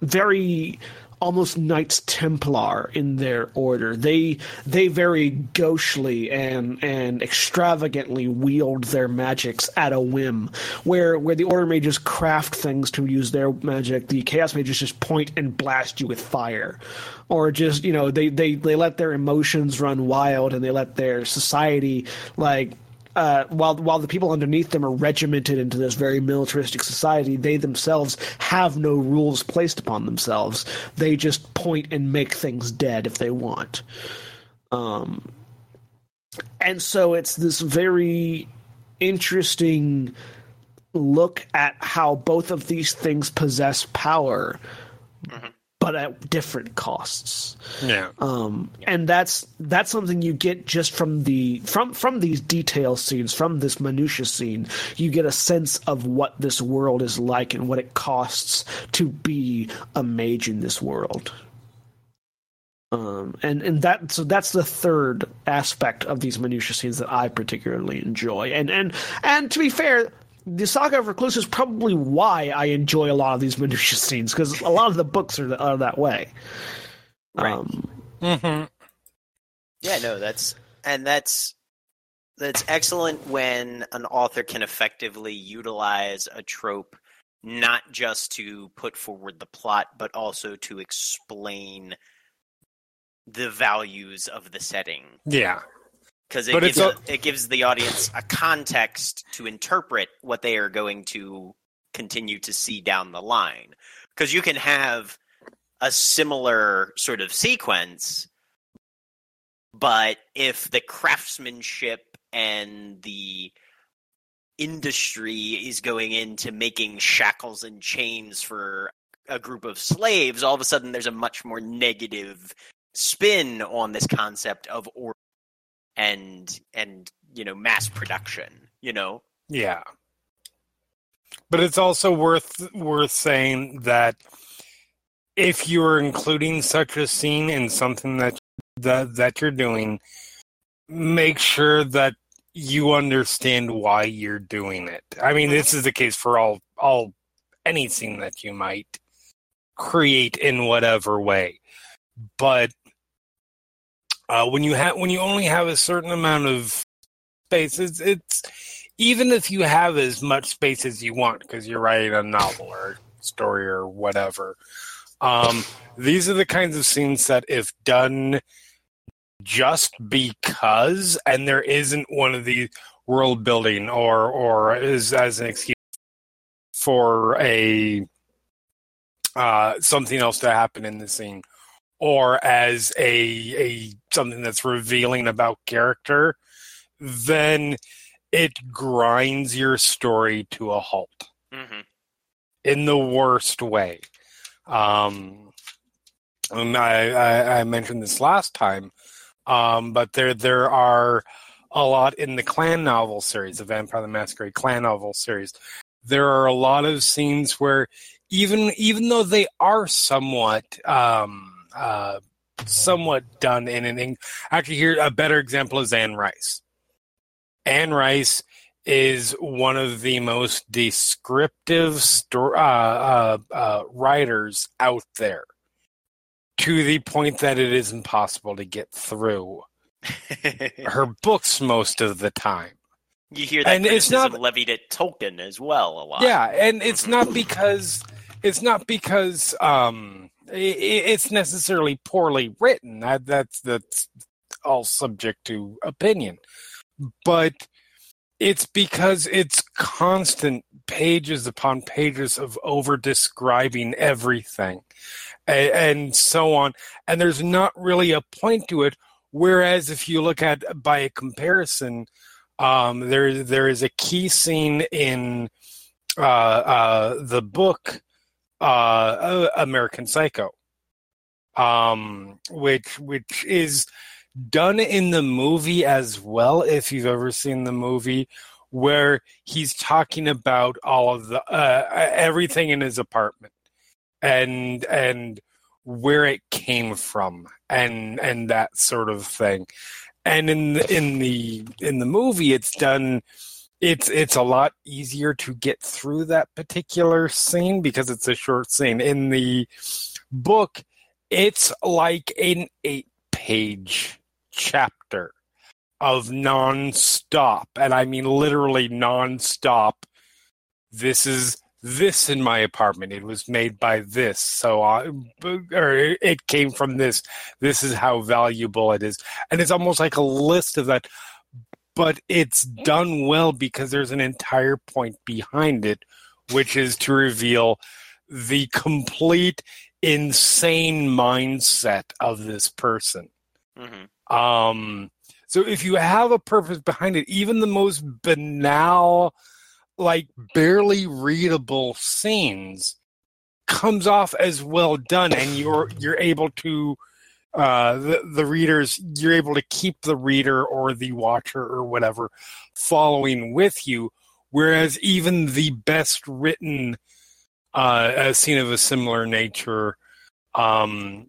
very almost Knights Templar in their order. They they very gauchely and and extravagantly wield their magics at a whim. Where where the order mages craft things to use their magic, the chaos mages just point and blast you with fire. Or just, you know, they, they, they let their emotions run wild and they let their society like uh, while while the people underneath them are regimented into this very militaristic society, they themselves have no rules placed upon themselves. They just point and make things dead if they want. Um, and so it's this very interesting look at how both of these things possess power, but at different costs. Yeah. um, and that's that's something you get just from the from from these detail scenes from this minutia scene you get a sense of what this world is like and what it costs to be a mage in this world. Um, and and that so that's the third aspect of these minutia scenes that I particularly enjoy. And and and to be fair the Saga of Recluce is probably why I enjoy a lot of these minutia scenes because a lot of the books are, are that way. Right. Um, hmm Yeah, no, that's and that's that's excellent when an author can effectively utilize a trope not just to put forward the plot but also to explain the values of the setting Yeah. Because it gives a, it gives the audience a context to interpret what they are going to continue to see down the line. Because you can have a similar sort of sequence, but if the craftsmanship and the industry is going into making shackles and chains for a group of slaves, all of a sudden there's a much more negative spin on this concept of order and and you know mass production you know Yeah. But it's also worth worth saying that if you're including such a scene in something that that that you're doing, make sure that you understand why you're doing it. I mean, this is the case for all all any scene that you might create in whatever way. But uh, when you have when you only have a certain amount of space, it's, it's even if you have as much space as you want because you're writing a novel or a story or whatever. Um, these are the kinds of scenes that, if done just because, and there isn't one of the world building or or is as an excuse for a uh, something else to happen in the scene, or as a a something that's revealing about character, then it grinds your story to a halt hmm in the worst way. Um, and I, I, I mentioned this last time, um, but there there are a lot in the clan novel series, the Vampire the Masquerade clan novel series. There are a lot of scenes where even even though they are somewhat um, uh, somewhat done in an Eng- actually here a better example is Anne Rice. Anne Rice is one of the most descriptive sto- uh, uh, uh, writers out there to the point that it is impossible to get through her books most of the time. you hear that And it's not- levied at Tolkien as well a lot. Yeah, and it's not because it's not because um it's necessarily poorly written. That that's that's all subject to opinion. But it's because it's constant pages upon pages of over describing everything and, and so on and there's not really a point to it whereas if you look at by a comparison um, there there is a key scene in uh, uh, the book uh, uh, American Psycho, um, which which is done in the movie as well. If you've ever seen the movie, where he's talking about all of the uh, everything in his apartment and and where it came from and and that sort of thing and in the, in the in the movie it's done it's it's a lot easier to get through that particular scene because it's a short scene. In the book it's like an eight page chapter of non-stop. And i mean literally non-stop. This is this in my apartment. It was made by this. So I, or it came from this. This is how valuable it is. And it's almost like a list of that but it's done well because there's an entire point behind it which is to reveal the complete insane mindset of this person. Hmm um so if you have a purpose behind it even the most banal like barely readable scenes comes off as well done and you're you're able to uh the, the readers you're able to keep the reader or the watcher or whatever following with you. Whereas even the best written uh a scene of a similar nature um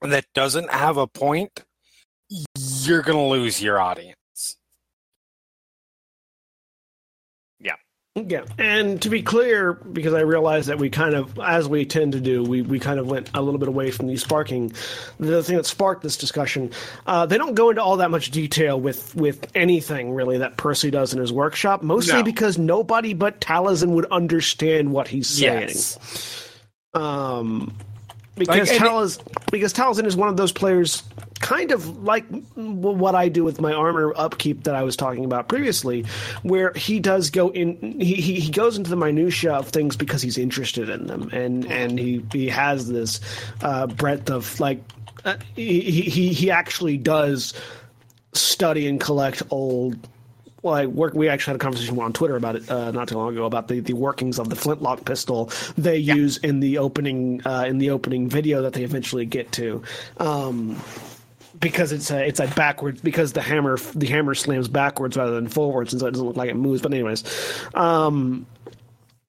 that doesn't have a point you're going to lose your audience Yeah, and to be clear, because I realize that we kind of, as we tend to do, we, we kind of went a little bit away from the sparking. The thing that sparked this discussion, uh, they don't go into all that much detail with with anything really that Percy does in his workshop, mostly No. because nobody but Taliesin would understand what he's saying. yes Um, because Taliesin, because Taliesin is one of those players, kind of like what I do with my armor upkeep that I was talking about previously, where he does go in, he, he, he goes into the minutia of things because he's interested in them, and and he he has this uh, breadth of like, uh, he he he actually does study and collect old well, I work. We actually had a conversation on Twitter about it uh, not too long ago about the, the workings of the flintlock pistol they use in the opening uh, in the opening video that they eventually get to, um, because it's a it's a backwards because the hammer the hammer slams backwards rather than forwards, and so it doesn't look like it moves. But anyways, um,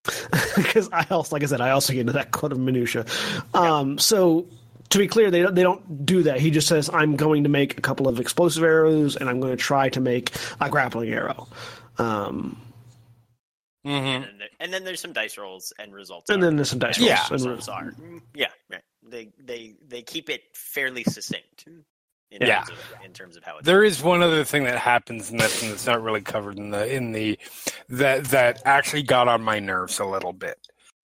because I also like I said I also get into that kind of minutia. Um, so to be clear, they don't, they don't do that. He just says, "I'm going to make a couple of explosive arrows, and I'm going to try to make a grappling arrow." Um, hmm And, then there- and then there's some dice rolls and results. and are. then there's some dice Yeah. rolls. and- results are. Yeah, right. They they they keep it fairly succinct. In Yeah. terms of, in terms of how it's There is one other thing that happens in this, and it's not really covered in the in the that that actually got on my nerves a little bit.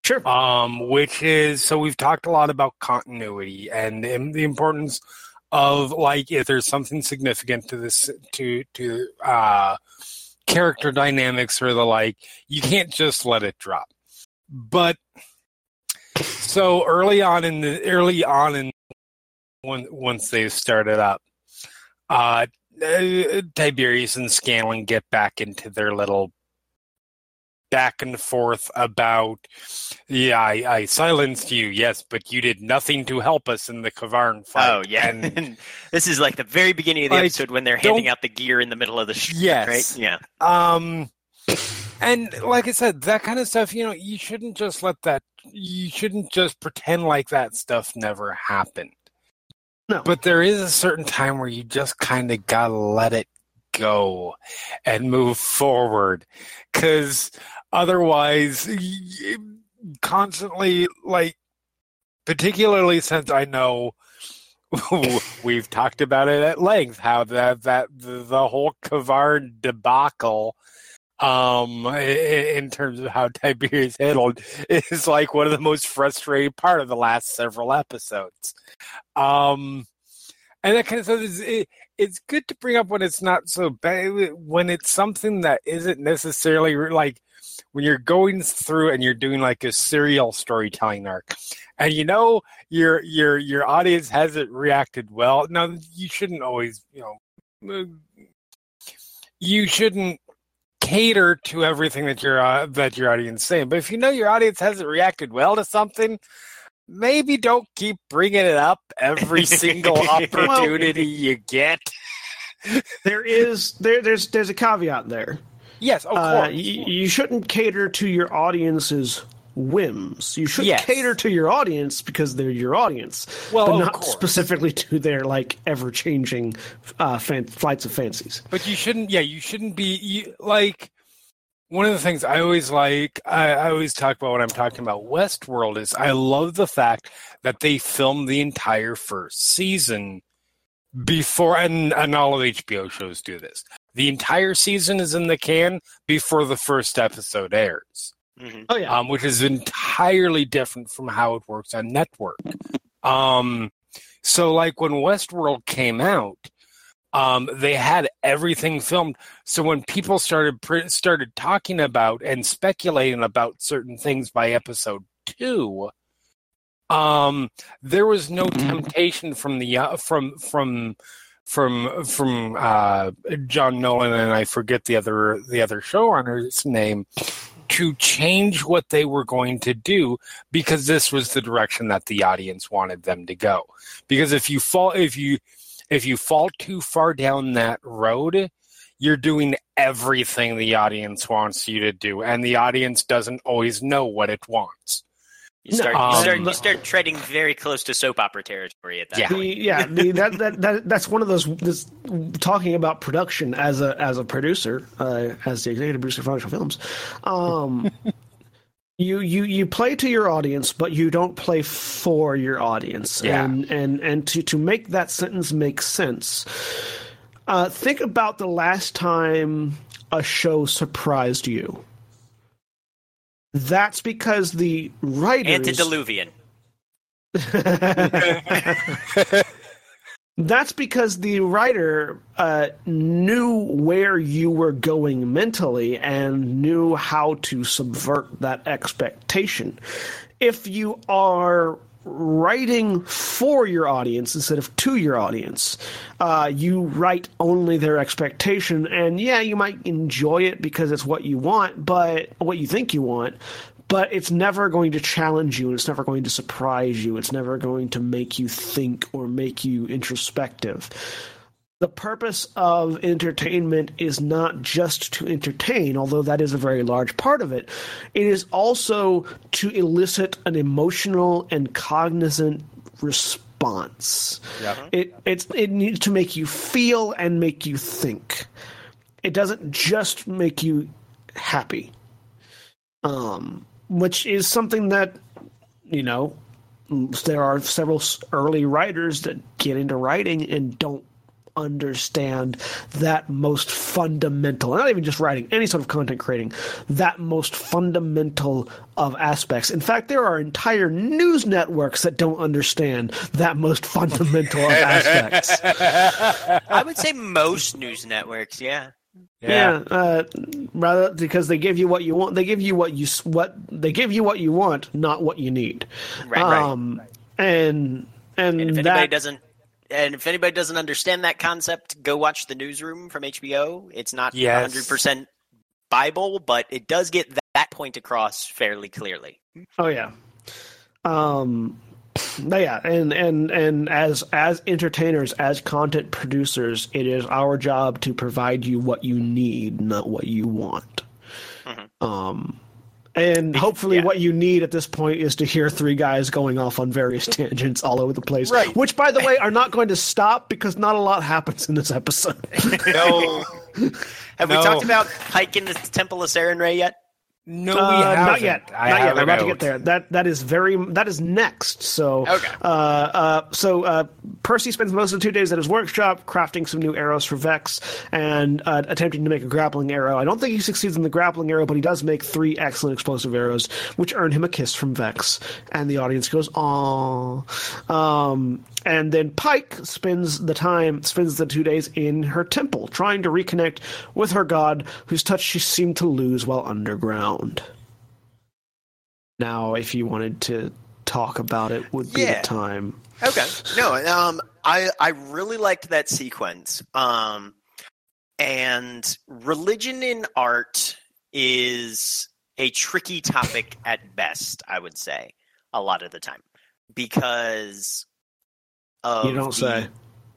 Sure. um, which is so we've talked a lot about continuity and the importance of like if there's something significant to this to to uh, character dynamics or the like, you can't just let it drop. But so early on in the early on in when once they've started up, uh, Tiberius and Scanlan get back into their little back and forth about yeah I, I silenced you yes but you did nothing to help us in the K'Varn fight Oh yeah, and this is like the very beginning of the Like, episode when they're handing out the gear in the middle of the street. Yes. right? Yeah, um and like i said that kind of stuff you know you shouldn't just let that you shouldn't just pretend like that stuff never happened No. but there is a certain time where you just kind of gotta let it go and move forward because otherwise constantly like particularly since i know we've talked about it at length how that that the, whole Kavar debacle um in terms of how Tiberius handled is like one of the most frustrating part of the last several episodes. Um and that kind of stuff is it, it's good to bring up when it's not so bad when it's something that isn't necessarily like when you're going through and you're doing like a serial storytelling arc. And you know your your your audience hasn't reacted well. Now you shouldn't always you know uh, you shouldn't cater to everything that your uh, that your audience is saying. But if you know your audience hasn't reacted well to something maybe don't keep bringing it up every single opportunity you get. there is there there's there's a caveat there. Yes of Uh, course you, you shouldn't cater to your audience's whims. You should Yes. cater to your audience because they're your audience, Well, but of not course. specifically to their like ever changing uh, fan- flights of fancies. But you shouldn't. Yeah, you shouldn't be you, like. One of the things I always like, I, I always talk about when I'm talking about Westworld is I love the fact that they filmed the entire first season before, and, and all of HBO shows do this. The entire season is in the can before the first episode airs Mhm. Oh yeah, um, which is entirely different from how it works on network. Um, so, like when Westworld came out, um, they had everything filmed. So when people started pr- started talking about and speculating about certain things by episode two, um, there was no temptation from the uh, from from from from uh, John Nolan and I forget the other the other showrunner's name to change what they were going to do because this was the direction that the audience wanted them to go. Because if you fall if you if you fall too far down that road, you're doing everything the audience wants you to do, and the audience doesn't always know what it wants. You start, Um, you start, you start treading very close to soap opera territory at that Yeah. point. the, yeah, the, that, that that that's one of those. This, talking about production as a as a producer, uh, as the executive producer of Financial Films, um, you you you play to your audience, but you don't play for your audience. Yeah. And and and to to make that sentence make sense, uh, think about the last time a show surprised you. That's because the writers Antediluvian. That's because the writer uh, knew where you were going mentally and knew how to subvert that expectation. If you are writing for your audience instead of to your audience, uh, you write only their expectation, and yeah, you might enjoy it because it's what you want, but what you think you want, but it's never going to challenge you and it's never going to surprise you. It's never going to make you think or make you introspective. The purpose of entertainment is not just to entertain, although that is a very large part of it. It is also to elicit an emotional and cognizant response. Yeah. It it's it needs to make you feel and make you think. It doesn't just make you happy. Um, which is something that you know there are several early writers that get into writing and don't understand that most fundamental not even just writing any sort of content creating that most fundamental of aspects in fact there are entire news networks that don't understand that most fundamental of aspects I would say most news networks, yeah. yeah, uh, rather because they give you what you want. They give you what you what they give you what you want, not what you need. Right, right. Um, and and, And if anybody that doesn't and if anybody doesn't understand that concept, go watch The Newsroom from HBO. It's not Yes. 100% Bible, but it does get that point across fairly clearly. oh yeah, um, yeah, and and and as as entertainers, as content producers, it is our job to provide you what you need, not what you want. Um. And hopefully, yeah. what you need at this point is to hear three guys going off on various tangents all over the place. Right. Which, by the way, are not going to stop because not a lot happens in this episode. No, Have we talked about Pike in the Temple of Sarenrae yet? No, we Uh, haven't. not yet. I not yet. a about to get there. That that is very that is next. So Okay. Uh, uh, so uh, Percy spends most of the two days at his workshop crafting some new arrows for Vex and uh, attempting to make a grappling arrow. I don't think he succeeds in the grappling arrow, but he does make three excellent explosive arrows, which earn him a kiss from Vex. And the audience goes, "Aww." Um, and then Pike spends the time spends the two days in her temple, trying to reconnect with her god, whose touch she seemed to lose while underground. Now, if you wanted to talk about it, would be Yeah. the time. Okay. No, um, I I really liked that sequence. Um, and religion in art is a tricky topic at best. I would say a lot of the time because of You don't the- say.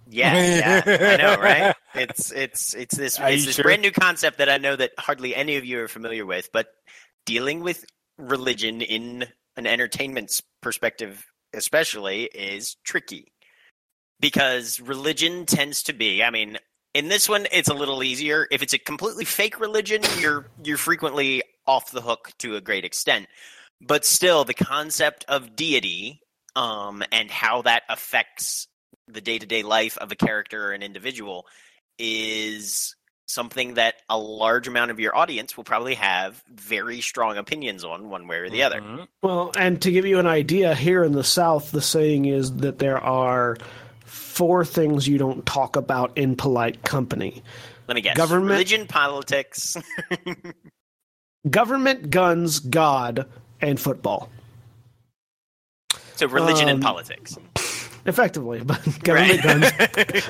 Yeah, yeah, I know, right? It's it's it's this Are it's this sure? brand new concept that I know that hardly any of you are familiar with, but dealing with religion in an entertainment perspective especially is tricky. Because religion tends to be i mean in this one it's a little easier. If it's a completely fake religion you're you're frequently off the hook to a great extent. But still the concept of deity um, and how that affects the day-to-day life of a character or an individual is something that a large amount of your audience will probably have very strong opinions on one way or the other. Mhm. Well, and to give you an idea, here in the South, the saying is that there are four things you don't talk about in polite company. Let me guess. Government- religion politics. Government, guns, God, and football. so religion and Um, politics Effectively, but government, guns,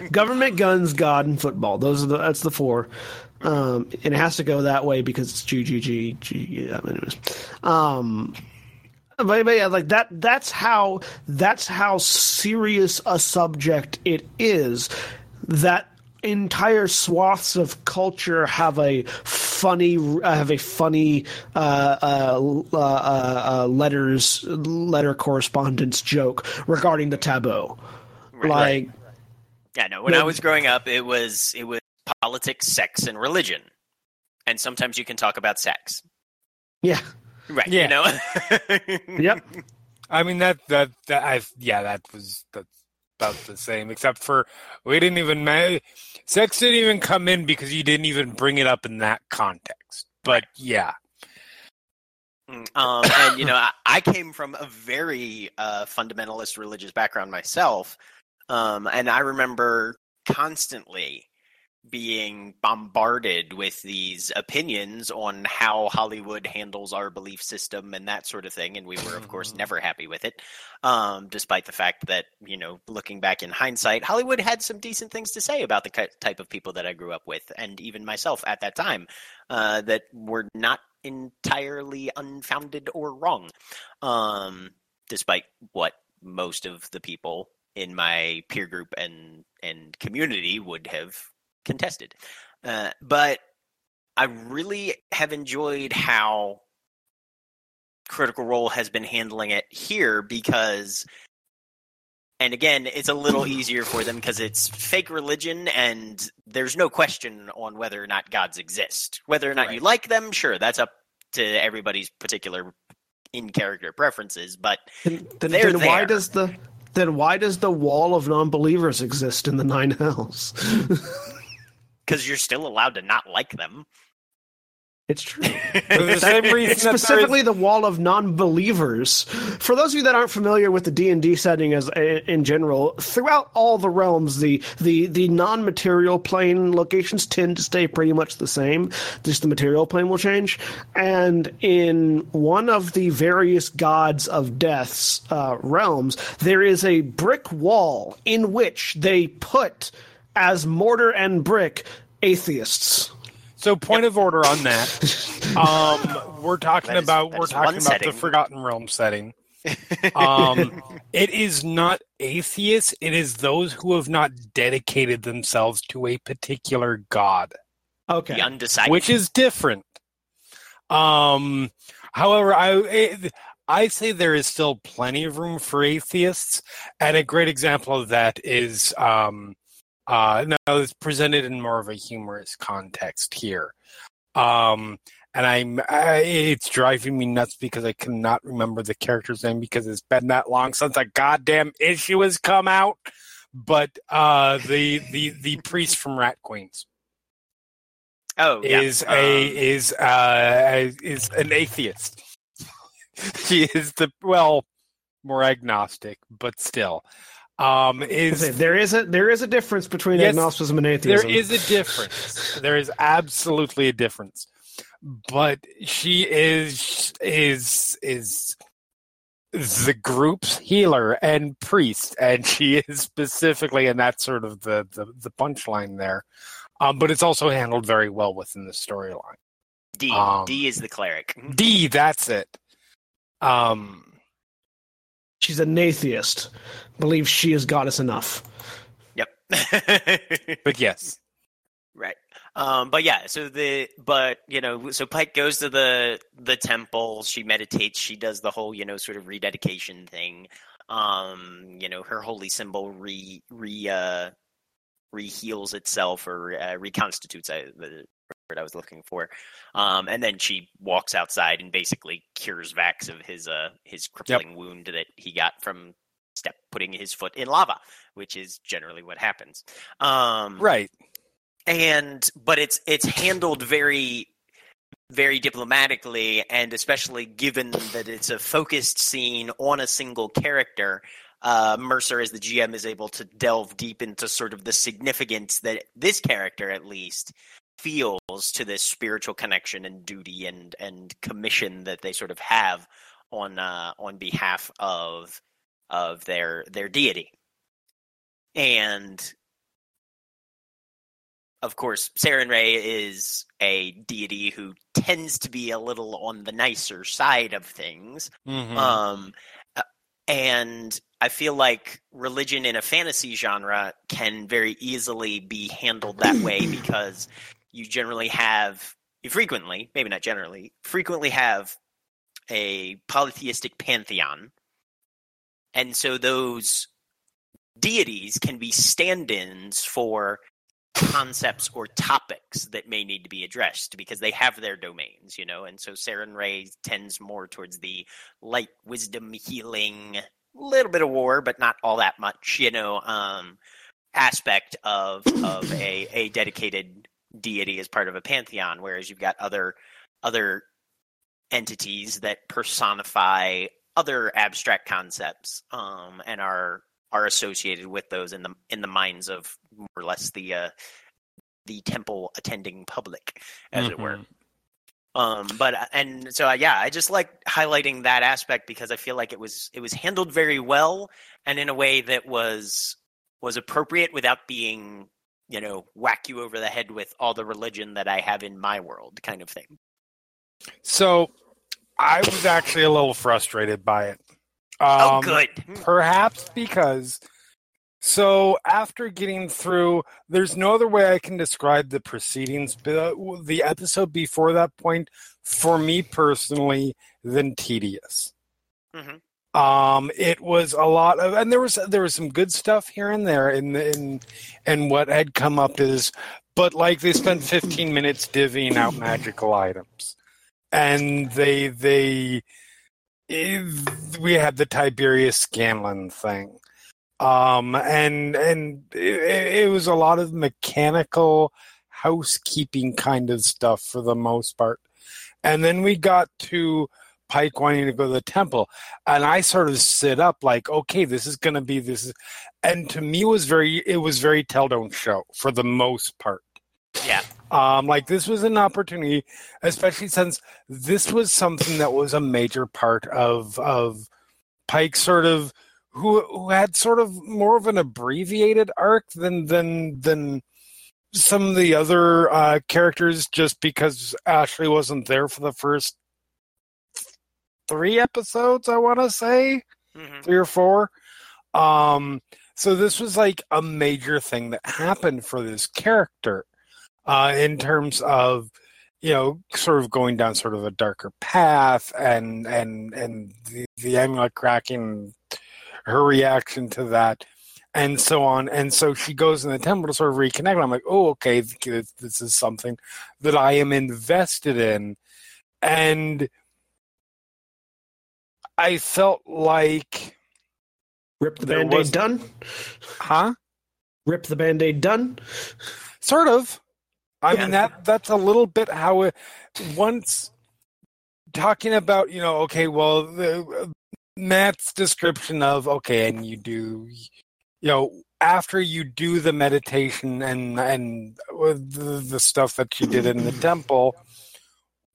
government, guns, God, and football. Those are the that's the four. Um, and it has to go that way because it's GGG. G, yeah, anyways. Um, but, but yeah, like that. That's how. That's how serious a subject it is. That entire swaths of culture have a funny uh, have a funny uh, uh, uh, uh, letters letter correspondence joke regarding the taboo. Right, like Yeah, no. When No, I was growing up, it was it was politics, sex, and religion, and sometimes you can talk about sex. yeah, Right. Yeah. You know. yep. I mean that that that I yeah that was that's about the same except for we didn't even ma- sex didn't even come in because you didn't even bring it up in that context. But yeah, um, and you know, I, I came from a very uh, fundamentalist religious background myself, um, and I remember constantly being bombarded with these opinions on how Hollywood handles our belief system and that sort of thing. And we were, of course, never happy with it, um, despite the fact that, you know, looking back in hindsight, Hollywood had some decent things to say about the type of people that I grew up with, and even myself at that time, uh, that were not entirely unfounded or wrong, um, despite what most of the people in my peer group and and community would have contested. Uh, but I really have enjoyed how Critical Role has been handling it here because And again, it's a little easier for them because it's fake religion, and there's no question on whether or not gods exist. Whether or not you like them, sure, that's up to everybody's particular in character preferences. But Then, then, then why there. does the then why does the wall of non-believers exist in the nine hells? Because you're still allowed to not like them. it's true. For the same reason It's that there is- specifically the wall of non-believers. For those of you that aren't familiar with the D and D setting as in general, throughout all the realms, the the the non-material plane locations tend to stay pretty much the same. Just the material plane will change. And in one of the various gods of death's uh, realms, there is a brick wall in which they put as mortar and brick atheists. So, point of order on that. Um, we're talking That is- about we're talking about setting. the Forgotten Realm setting. Um, it is not atheists; it is those who have not dedicated themselves to a particular god, Okay. The undecided. which is different. Um, however, I it, I say there is still plenty of room for atheists, and a great example of that is um, uh, now it's presented in more of a humorous context here. Um, and I'm I, it's driving me nuts because I cannot remember the character's name because it's been that long since a goddamn issue has come out. But uh, the the the priest from Rat Queens oh, yeah. is a Um, is uh is an atheist. she is the well more agnostic, but still. Um is say, there is a there is a difference between Yes, agnosticism and atheism. There is a difference. There is absolutely a difference. But she is is is the group's healer and priest, and she is specifically, and that's sort of the the, the punchline there. Um, but it's also handled very well within the storyline. Dee. um, Dee is the cleric. Dee, that's it. Um, She's an atheist. Believes she is goddess enough. Yep. but yes, Right. Um, but yeah, so the but you know, so Pike goes to the the temple, she meditates, she does the whole, you know, sort of rededication thing. Um, you know, her holy symbol re re uh reheals itself or uh, reconstitutes I, the word I was looking for. Um, and then she walks outside and basically cures Vax of his uh his crippling wound that he got from step putting his foot in lava, which is generally what happens. Um, right. and but it's it's handled very very diplomatically and especially given that it's a focused scene on a single character uh, mercer as the gm is able to delve deep into sort of the significance that this character at least feels to this spiritual connection and duty and and commission that they sort of have on uh, on behalf of of their their deity and of course, Sarenrae is a deity who tends to be a little on the nicer side of things. Mhm. Um, uh, and I feel like religion in a fantasy genre can very easily be handled that way because you generally have, you frequently, maybe not generally, frequently have a polytheistic pantheon. And so those deities can be stand ins for concepts or topics that may need to be addressed because they have their domains, you know. And so Sarenrae tends more towards the light, wisdom, healing, little bit of war, but not all that much, you know, um, aspect of of a, a dedicated deity as part of a pantheon. Whereas you've got other other entities that personify other abstract concepts um, and are are associated with those in the in the minds of more or less the uh, the temple attending public, as it were. Mhm. Um, but and so uh, yeah, I just like highlighting that aspect because I feel like it was it was handled very well and in a way that was was appropriate without being you know whack you over the head with all the religion that I have in my world kind of thing. So, I was actually a little frustrated by it. oh, Um, good. Perhaps because. So after getting through, there's no other way I can describe the proceedings. But uh, the episode before that point, for me personally, than tedious. Mhm. Um, it was a lot of, and there was there was some good stuff here and there in in and what had come up is, but like they spent 15 minutes divvying out magical items, and they they we had the Tiberius Scanlan thing, um, and and it, it was a lot of mechanical housekeeping kind of stuff for the most part, and then we got to Pike wanting to go to the temple, and I sort of sit up like, okay, this is going to be this, and to me it was very it was very tell don't show for the most part. Yeah. Um, like this was an opportunity, especially since this was something that was a major part of of Pike sort of who who had sort of more of an abbreviated arc than than than some of the other uh, characters just because Ashley wasn't there for the first three episodes, I want to say, hmm three or four. Um, so this was like a major thing that happened for this character uh, in terms of you know sort of going down sort of a darker path and and and the, the amulet cracking her reaction to that and so on. And so she goes in the temple to sort of reconnect. And i'm like oh okay this is something that i am invested in. And i felt like Rip the There band aid was- done? huh Rip the band aid done? Sort of. I Yeah. mean that that's a little bit how it once talking about, you know, okay, well the Matt's description of okay, and you do you know, after you do the meditation and and uh, the, the stuff that you did in the temple,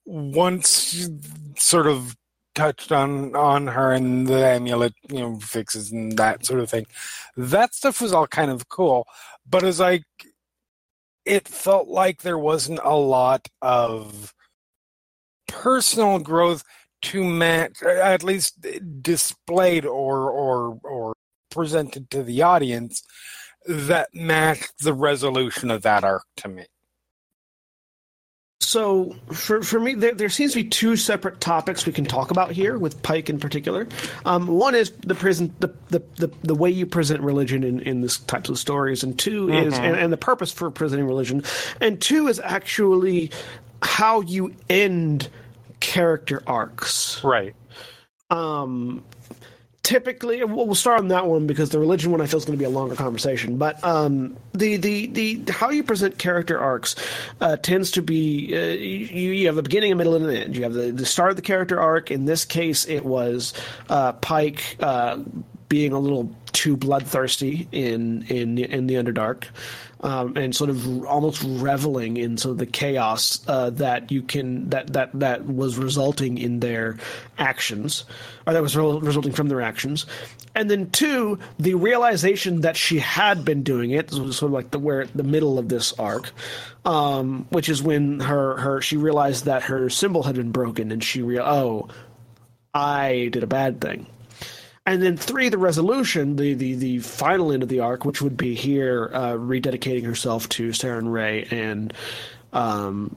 once you sort of touched on on her and the amulet, you know, fixes and that sort of thing. That stuff was all kind of cool, but as like it felt like there wasn't a lot of personal growth to match at least displayed or or or presented to the audience that matched the resolution of that arc to me So for for me, there, there seems to be two separate topics we can talk about here with Pike in particular. Um, one is the present the, the, the, the way you present religion in, in this types of stories, and 2 is and, and the purpose for presenting religion, and two is actually how you end character arcs. right Um, typically, we'll, start on that one because the religion one I feel is going to be a longer conversation. But um, the, the the how you present character arcs uh, tends to be uh, you, you have a beginning, a middle, and an end. You have the, the start of the character arc. In this case, it was uh, Pike. Uh, being a little too bloodthirsty in in in the Underdark, um, and sort of almost reveling in sort of the chaos uh, that you can that that that was resulting in their actions, or that was re- resulting from their actions, and then two, the realization that she had been doing it this was sort of like the where the middle of this arc, um, which is when her her she realized that her symbol had been broken, and she real oh, I did a bad thing. And then three, the resolution, the, the, the final end of the arc, which would be here uh, rededicating herself to Sarenrae and um,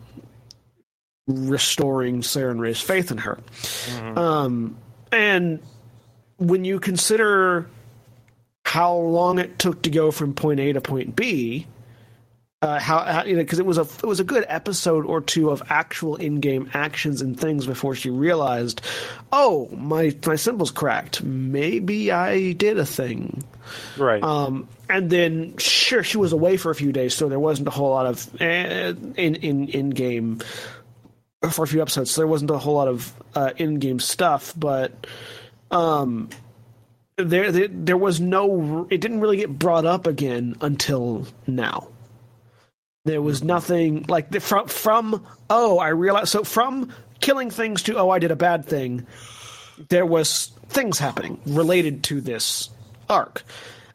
restoring Sarenrae's faith in her. Um, and when you consider how long it took to go from point A to point B, uh, how, how you know because it was a it was a good episode or two of actual in-game actions and things before she realized, oh my my symbol's cracked. Maybe I did a thing. right Um, and then sure she was away for a few days, so there wasn't a whole lot of uh, in in in game for a few episodes. So there wasn't a whole lot of uh, in game stuff, but um, there, there there was no. It didn't really get brought up again until now. There was nothing like the, from from oh I realized so from killing things to oh I did a bad thing. There was things happening related to this arc,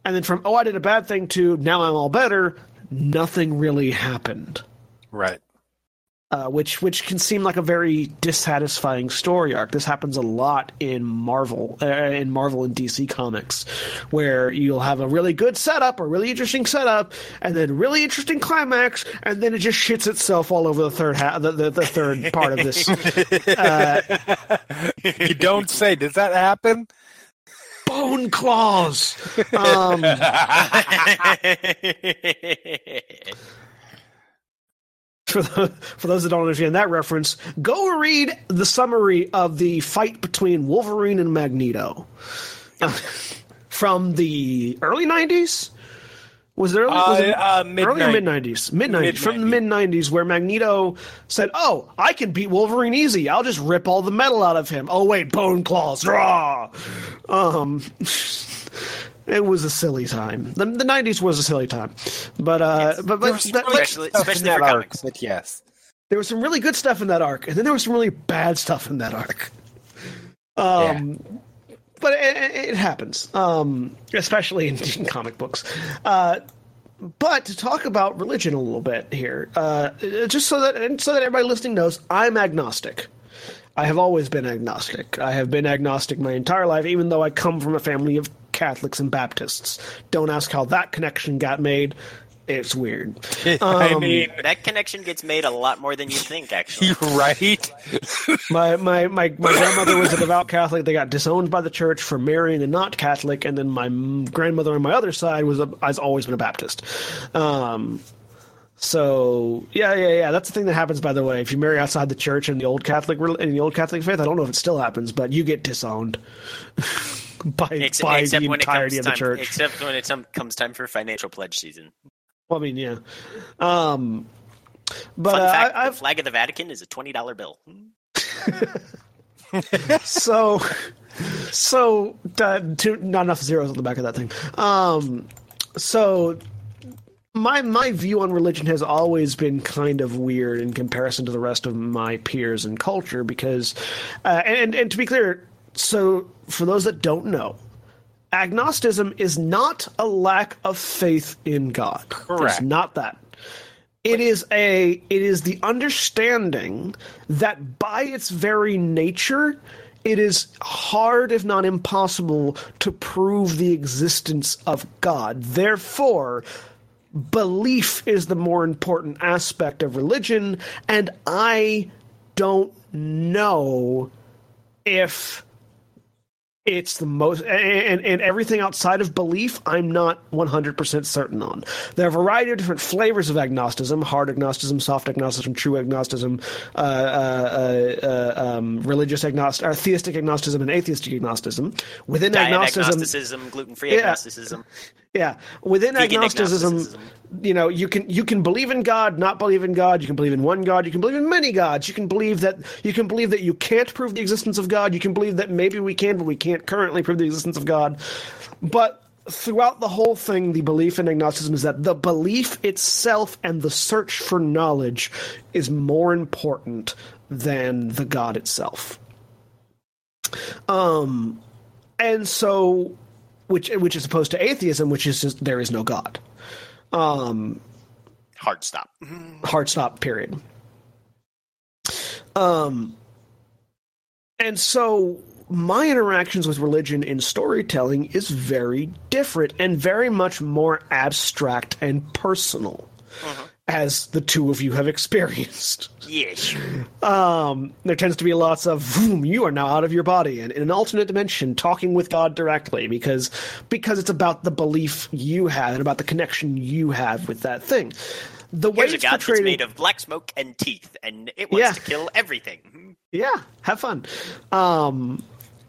and then from oh I did a bad thing to now I'm all better. Nothing really happened right uh, which which can seem like a very dissatisfying story arc. This happens a lot in Marvel, uh, in Marvel and DC comics, where you'll have a really good setup, a really interesting setup, and then really interesting climax, and then it just shits itself all over the third ha- the, the, the third part of this. Uh, you don't say does that happen bone claws. Um, for, the, for those that don't understand that reference, go read the summary of the fight between Wolverine and Magneto uh, from the early '90s. Was it early? was Uh, uh, mid- early or mid '90s? Mid '90s. From the mid '90s, where Magneto said, "Oh, I can beat Wolverine easy. I'll just rip all the metal out of him." Oh wait, bone claws. Rah! Um. It was a silly time. The, the '90s was a silly time, but uh, but but, There was but- really but- especially- stuff especially that for arc, comics. But yes, there was some really good stuff in that arc, and then there was some really bad stuff in that arc. Um, but it, it it happens, um, especially in, in comic books. Uh, but to talk about religion a little bit here, uh, just so that and so that everybody listening knows, I'm agnostic. I have always been agnostic. I have been agnostic my entire life, even though I come from a family of Catholics and Baptists. Don't ask how that connection got made. It's weird. I Um, mean, that connection gets made a lot more than you think, actually. you're right. My, my my my grandmother was a devout Catholic. They got disowned by the church for marrying a not Catholic, and then my grandmother on my other side was a, has always been a Baptist. Um, so yeah, yeah, yeah. That's the thing that happens. By the way, if you marry outside the church and the old Catholic in the old Catholic faith, I don't know if it still happens, but you get disowned by Ex- by except the when it comes entirety of the time, church. except when it comes time for financial pledge season. Well, I mean, yeah. Um, but Fun uh, fact: I, I've the flag of the Vatican is a twenty dollar bill. so so uh, two, not enough zeros on the back of that thing um so my my view on religion has always been kind of weird in comparison to the rest of my peers and culture because uh, and and to be clear so for those that don't know agnosticism is not a lack of faith in god. It's Correct. not that. It is a it is the understanding that by its very nature it is hard if not impossible to prove the existence of god. Therefore belief is the more important aspect of religion and i don't know if it's the most and, and everything outside of belief i'm not 100% certain on there are a variety of different flavors of agnosticism hard agnosticism soft agnosticism true agnosticism uh, uh, uh, uh, um, religious agnosticism or theistic agnosticism and atheistic agnosticism within Diet agnosticism agnosticism, gluten free Yeah. agnosticism. Yeah, within agnosticism, agnosticism. you know, you can you can believe in God, not believe in God. You can believe in one God. You can believe in many gods. You can believe that you can believe that you can't prove the existence of God. You can believe that maybe we can, but we can't currently prove the existence of God. But throughout the whole thing, the belief in agnosticism is that the belief itself and the search for knowledge is more important than the God itself. Um, and so which which is opposed to atheism, which is just there is no God. Um, Hard stop. hard stop. Period. Um, and so my interactions with religion in storytelling is very different and very much more abstract and personal, as the two of you have experienced. Yes. Um, there tends to be lots of "Vroom, you are now out of your body and in an alternate dimension talking with God directly because because it's about the belief you have and about the connection you have with that thing. The way Here's a it's god that's made of black smoke and teeth, and it wants Yeah. to kill everything. yeah, have fun. Um,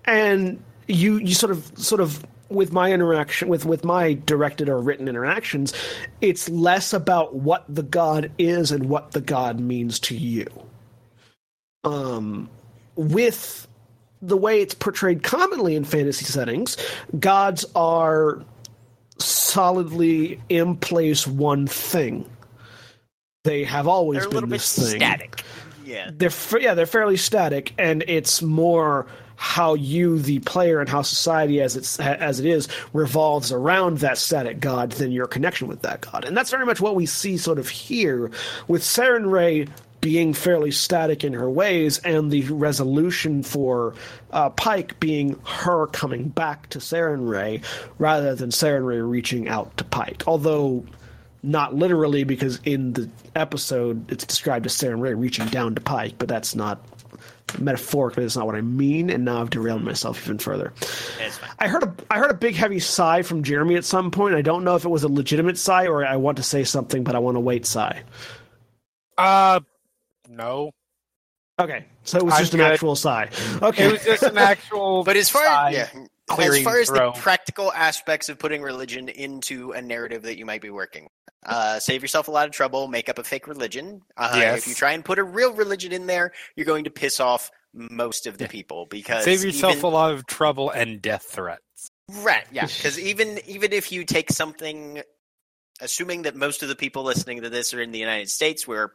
and you you sort of sort of with my interaction with with my directed or written interactions, it's less about what the god is and what the god means to you. Um, with the way it's portrayed commonly in fantasy settings, gods are solidly in place one thing. They have always They're a been little bit this thing static. Yeah. they're yeah they're fairly static and it's more how you the player and how society as it's as it is revolves around that static god than your connection with that god. And that's very much what we see sort of here with Sarenrae being fairly static in her ways and the resolution for uh, Pike being her coming back to Sarenrae rather than Sarenrae reaching out to Pike. Although not literally because in the episode it's described as Sarenrae reaching down to Pike, but that's not metaphorically. That's not what I mean, and now I've derailed myself even further. I heard a I heard a big heavy sigh from Jeremy at some point. I don't know if it was a legitimate sigh or I want to say something, but I want to wait sigh. Uh, no. Okay, so it was I'm just an actual sigh. Okay, It was just an actual. But as far sigh. yeah, as far as throw. the practical aspects of putting religion into a narrative that you might be working, uh, save yourself a lot of trouble. Make up a fake religion. Uh, Yes. If you try and put a real religion in there, you're going to piss off most of the people because save yourself even- a lot of trouble and death threats. Right, yeah, because even even if you take something, assuming that most of the people listening to this are in the United States, where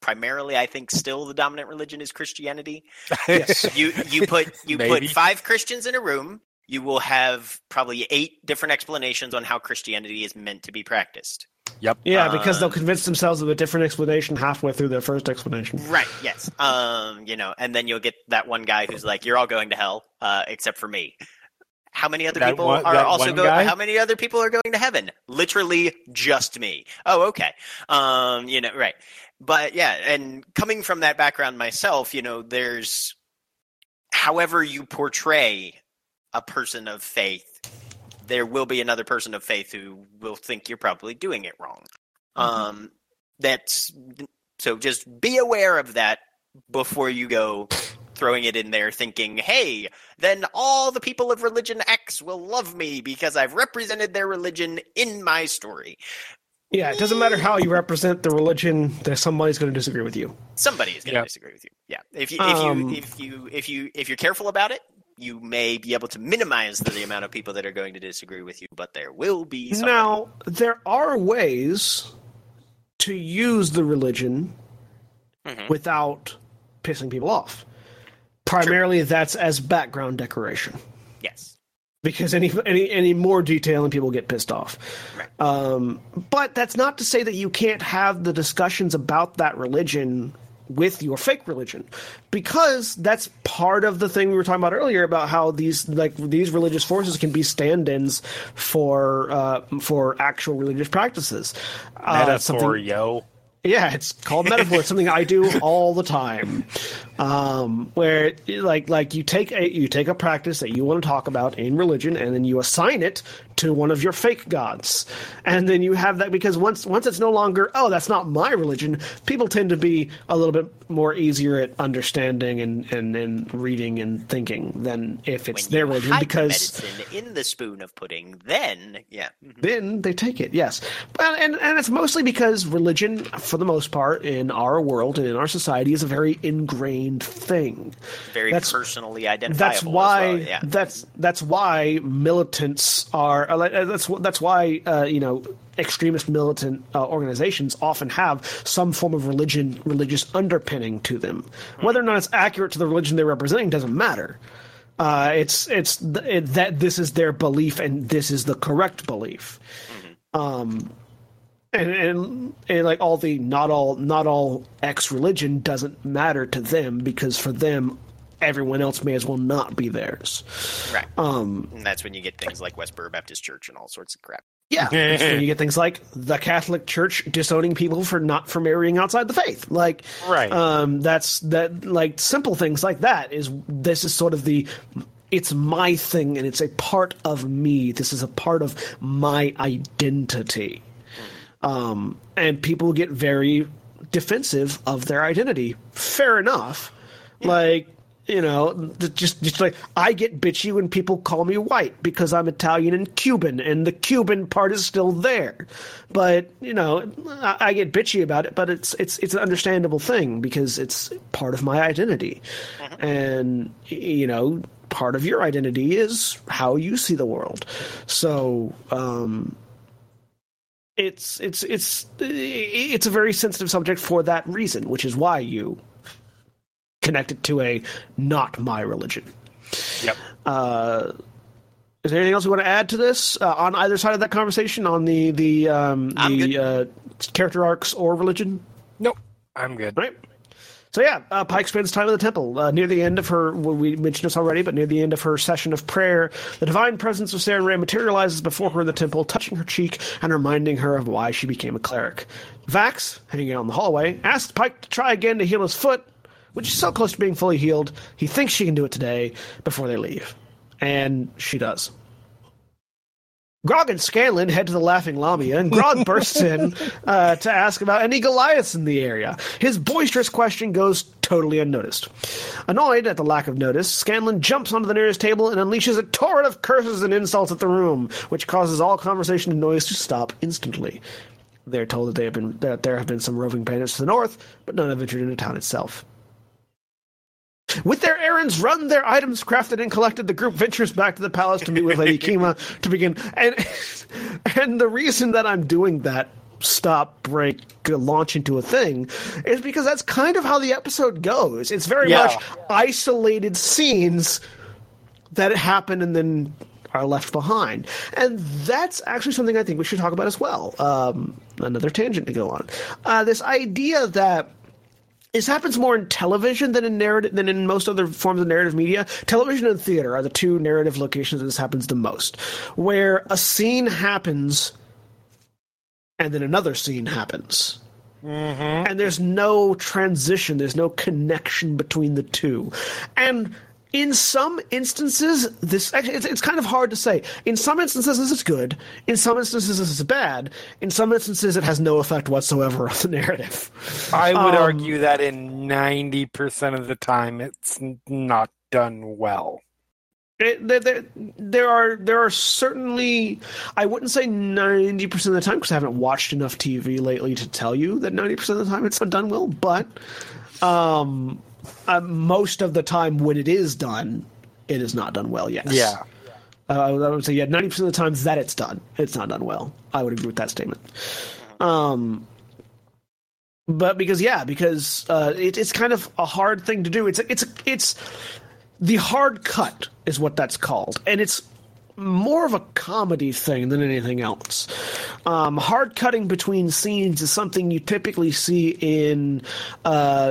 primarily I think still the dominant religion is Christianity, Yes. you you put you put five Christians in a room, you will have probably eight different explanations on how Christianity is meant to be practiced. Yep. yeah, because they'll Uh, convince themselves of a different explanation halfway through their first explanation. Right. Yes. Um. You know, and then you'll get that one guy who's like, "You're all going to hell, uh, except for me." How many other That people one- are also going? guy? How many other people are going to heaven? Literally, just me. Oh, okay. Um. You know, right. But yeah, and coming from that background myself, you know, there's however you portray a person of faith, there will be another person of faith who will think you're probably doing it wrong. Um, that's so just be aware of that before you go throwing it in there thinking, hey, then all the people of religion X will love me because I've represented their religion in my story. Yeah, it doesn't matter how you represent the religion, there's somebody's going to disagree with you. Somebody is going to Yep. disagree with you. Yeah. If you if Um, you if you if you if you're careful about it, you may be able to minimize the, the amount of people that are going to disagree with you, but there will be somebody. Now, there are ways to use the religion Mhm. without pissing people off. Primarily, that's as background decoration. yes. because any any any more detail and people get pissed off. Right. Um, but that's not to say that you can't have the discussions about that religion with your fake religion, because that's part of the thing we were talking about earlier about how these like these religious forces can be stand-ins for uh, for actual religious practices. Uh, something- Metaphor, yo. yeah, it's called metaphor. It's something I do all the time. Um, where like like you take a you take a practice that you want to talk about in religion, and then you assign it to one of your fake gods, and then you have that because once once it's no longer oh that's not my religion, people tend to be a little bit more easier at understanding and and, and reading and thinking than if it's When their you religion the because medicine in the spoon of pudding, then yeah. Mhm. then they take it yes but, and, and it's mostly because religion for the most part in our world and in our society is a very ingrained thing very That's- personally identifiable. that's why well, yeah. that's that's why militants are uh, uh, that's that's why uh, you know extremist militant uh, organizations often have some form of religion religious underpinning to them. Whether or not it's accurate to the religion they're representing doesn't matter. Uh, it's it's th- it, that this is their belief and this is the correct belief. Um and, and and like all the not all not all X religion doesn't matter to them because for them everyone else may as well not be theirs. right. Um, and that's when you get things like Westboro Baptist Church and all sorts of crap. yeah, you get things like the Catholic Church disowning people for not for marrying outside the faith. Like, Right. Um, that's that like simple things like that is this is sort of the it's my thing and it's a part of me. This is a part of my identity. Um, and people get very defensive of their identity. Fair enough. Like, you know, just just like I get bitchy when people call me white because I'm Italian and Cuban, and the Cuban part is still there. But you know, I, I get bitchy about it, but it's it's it's an understandable thing because it's part of my identity, and you know, part of your identity is how you see the world. So. um it's it's it's it's a very sensitive subject for that reason, which is why you connect it to a not my religion. Yep. Uh, is there anything else you want to add to this uh, on either side of that conversation on the the um, the uh, character arcs or religion? Nope. I'm good. Right. So yeah, uh, Pike spends time in the temple uh, near the end of her. Well, we mentioned this already, but near the end of her session of prayer, the divine presence of Sarenrae materializes before her in the temple, touching her cheek and reminding her of why she became a cleric. Vax, hanging out in the hallway, asks Pike to try again to heal his foot, which is so close to being fully healed. He thinks she can do it today before they leave, and she does. Grog and Scanlan head to the Laughing Lamia, and Grog bursts in uh, to ask about any Goliaths in the area. His boisterous question goes totally unnoticed. Annoyed at the lack of notice, Scanlan jumps onto the nearest table and unleashes a torrent of curses and insults at the room, which causes all conversation and noise to stop instantly. They're told that, they have been, that there have been some roving bandits to the north, but none have ventured into town itself. With their errands run, their items crafted and collected, the group ventures back to the palace to meet with Lady Kima to begin. And and the reason that I'm doing that stop, break, launch into a thing is because that's kind of how the episode goes. It's very Yeah. much isolated scenes that happen and then are left behind. And that's actually something I think we should talk about as well. Um, another tangent to go on. Uh, this idea that this happens more in television than in narrative than in most other forms of narrative media. Television and theater are the two narrative locations that this happens the most, where a scene happens and then another scene happens. Mm-hmm. And there's no transition, there's no connection between the two. And in some instances, this actually it's, it's kind of hard to say. In some instances, this is good. In some instances, this is bad. In some instances, it has no effect whatsoever on the narrative. I would Um, argue that in 90% of the time it's not done well. It, there, there, there are there are certainly I wouldn't say ninety percent of the time because I haven't watched enough TV lately to tell you that ninety percent of the time it's not done well. But um, uh, most of the time when it is done, it is not done well. Yes. Yeah. Uh, I would- say yeah, ninety percent of the times that it's done, it's not done well. I would agree with that statement. Um, but because yeah, because uh, it, it's kind of a hard thing to do. It's it's it's the hard cut is what that's called, and it's more of a comedy thing than anything else. Um, hard cutting between scenes is something you typically see in uh,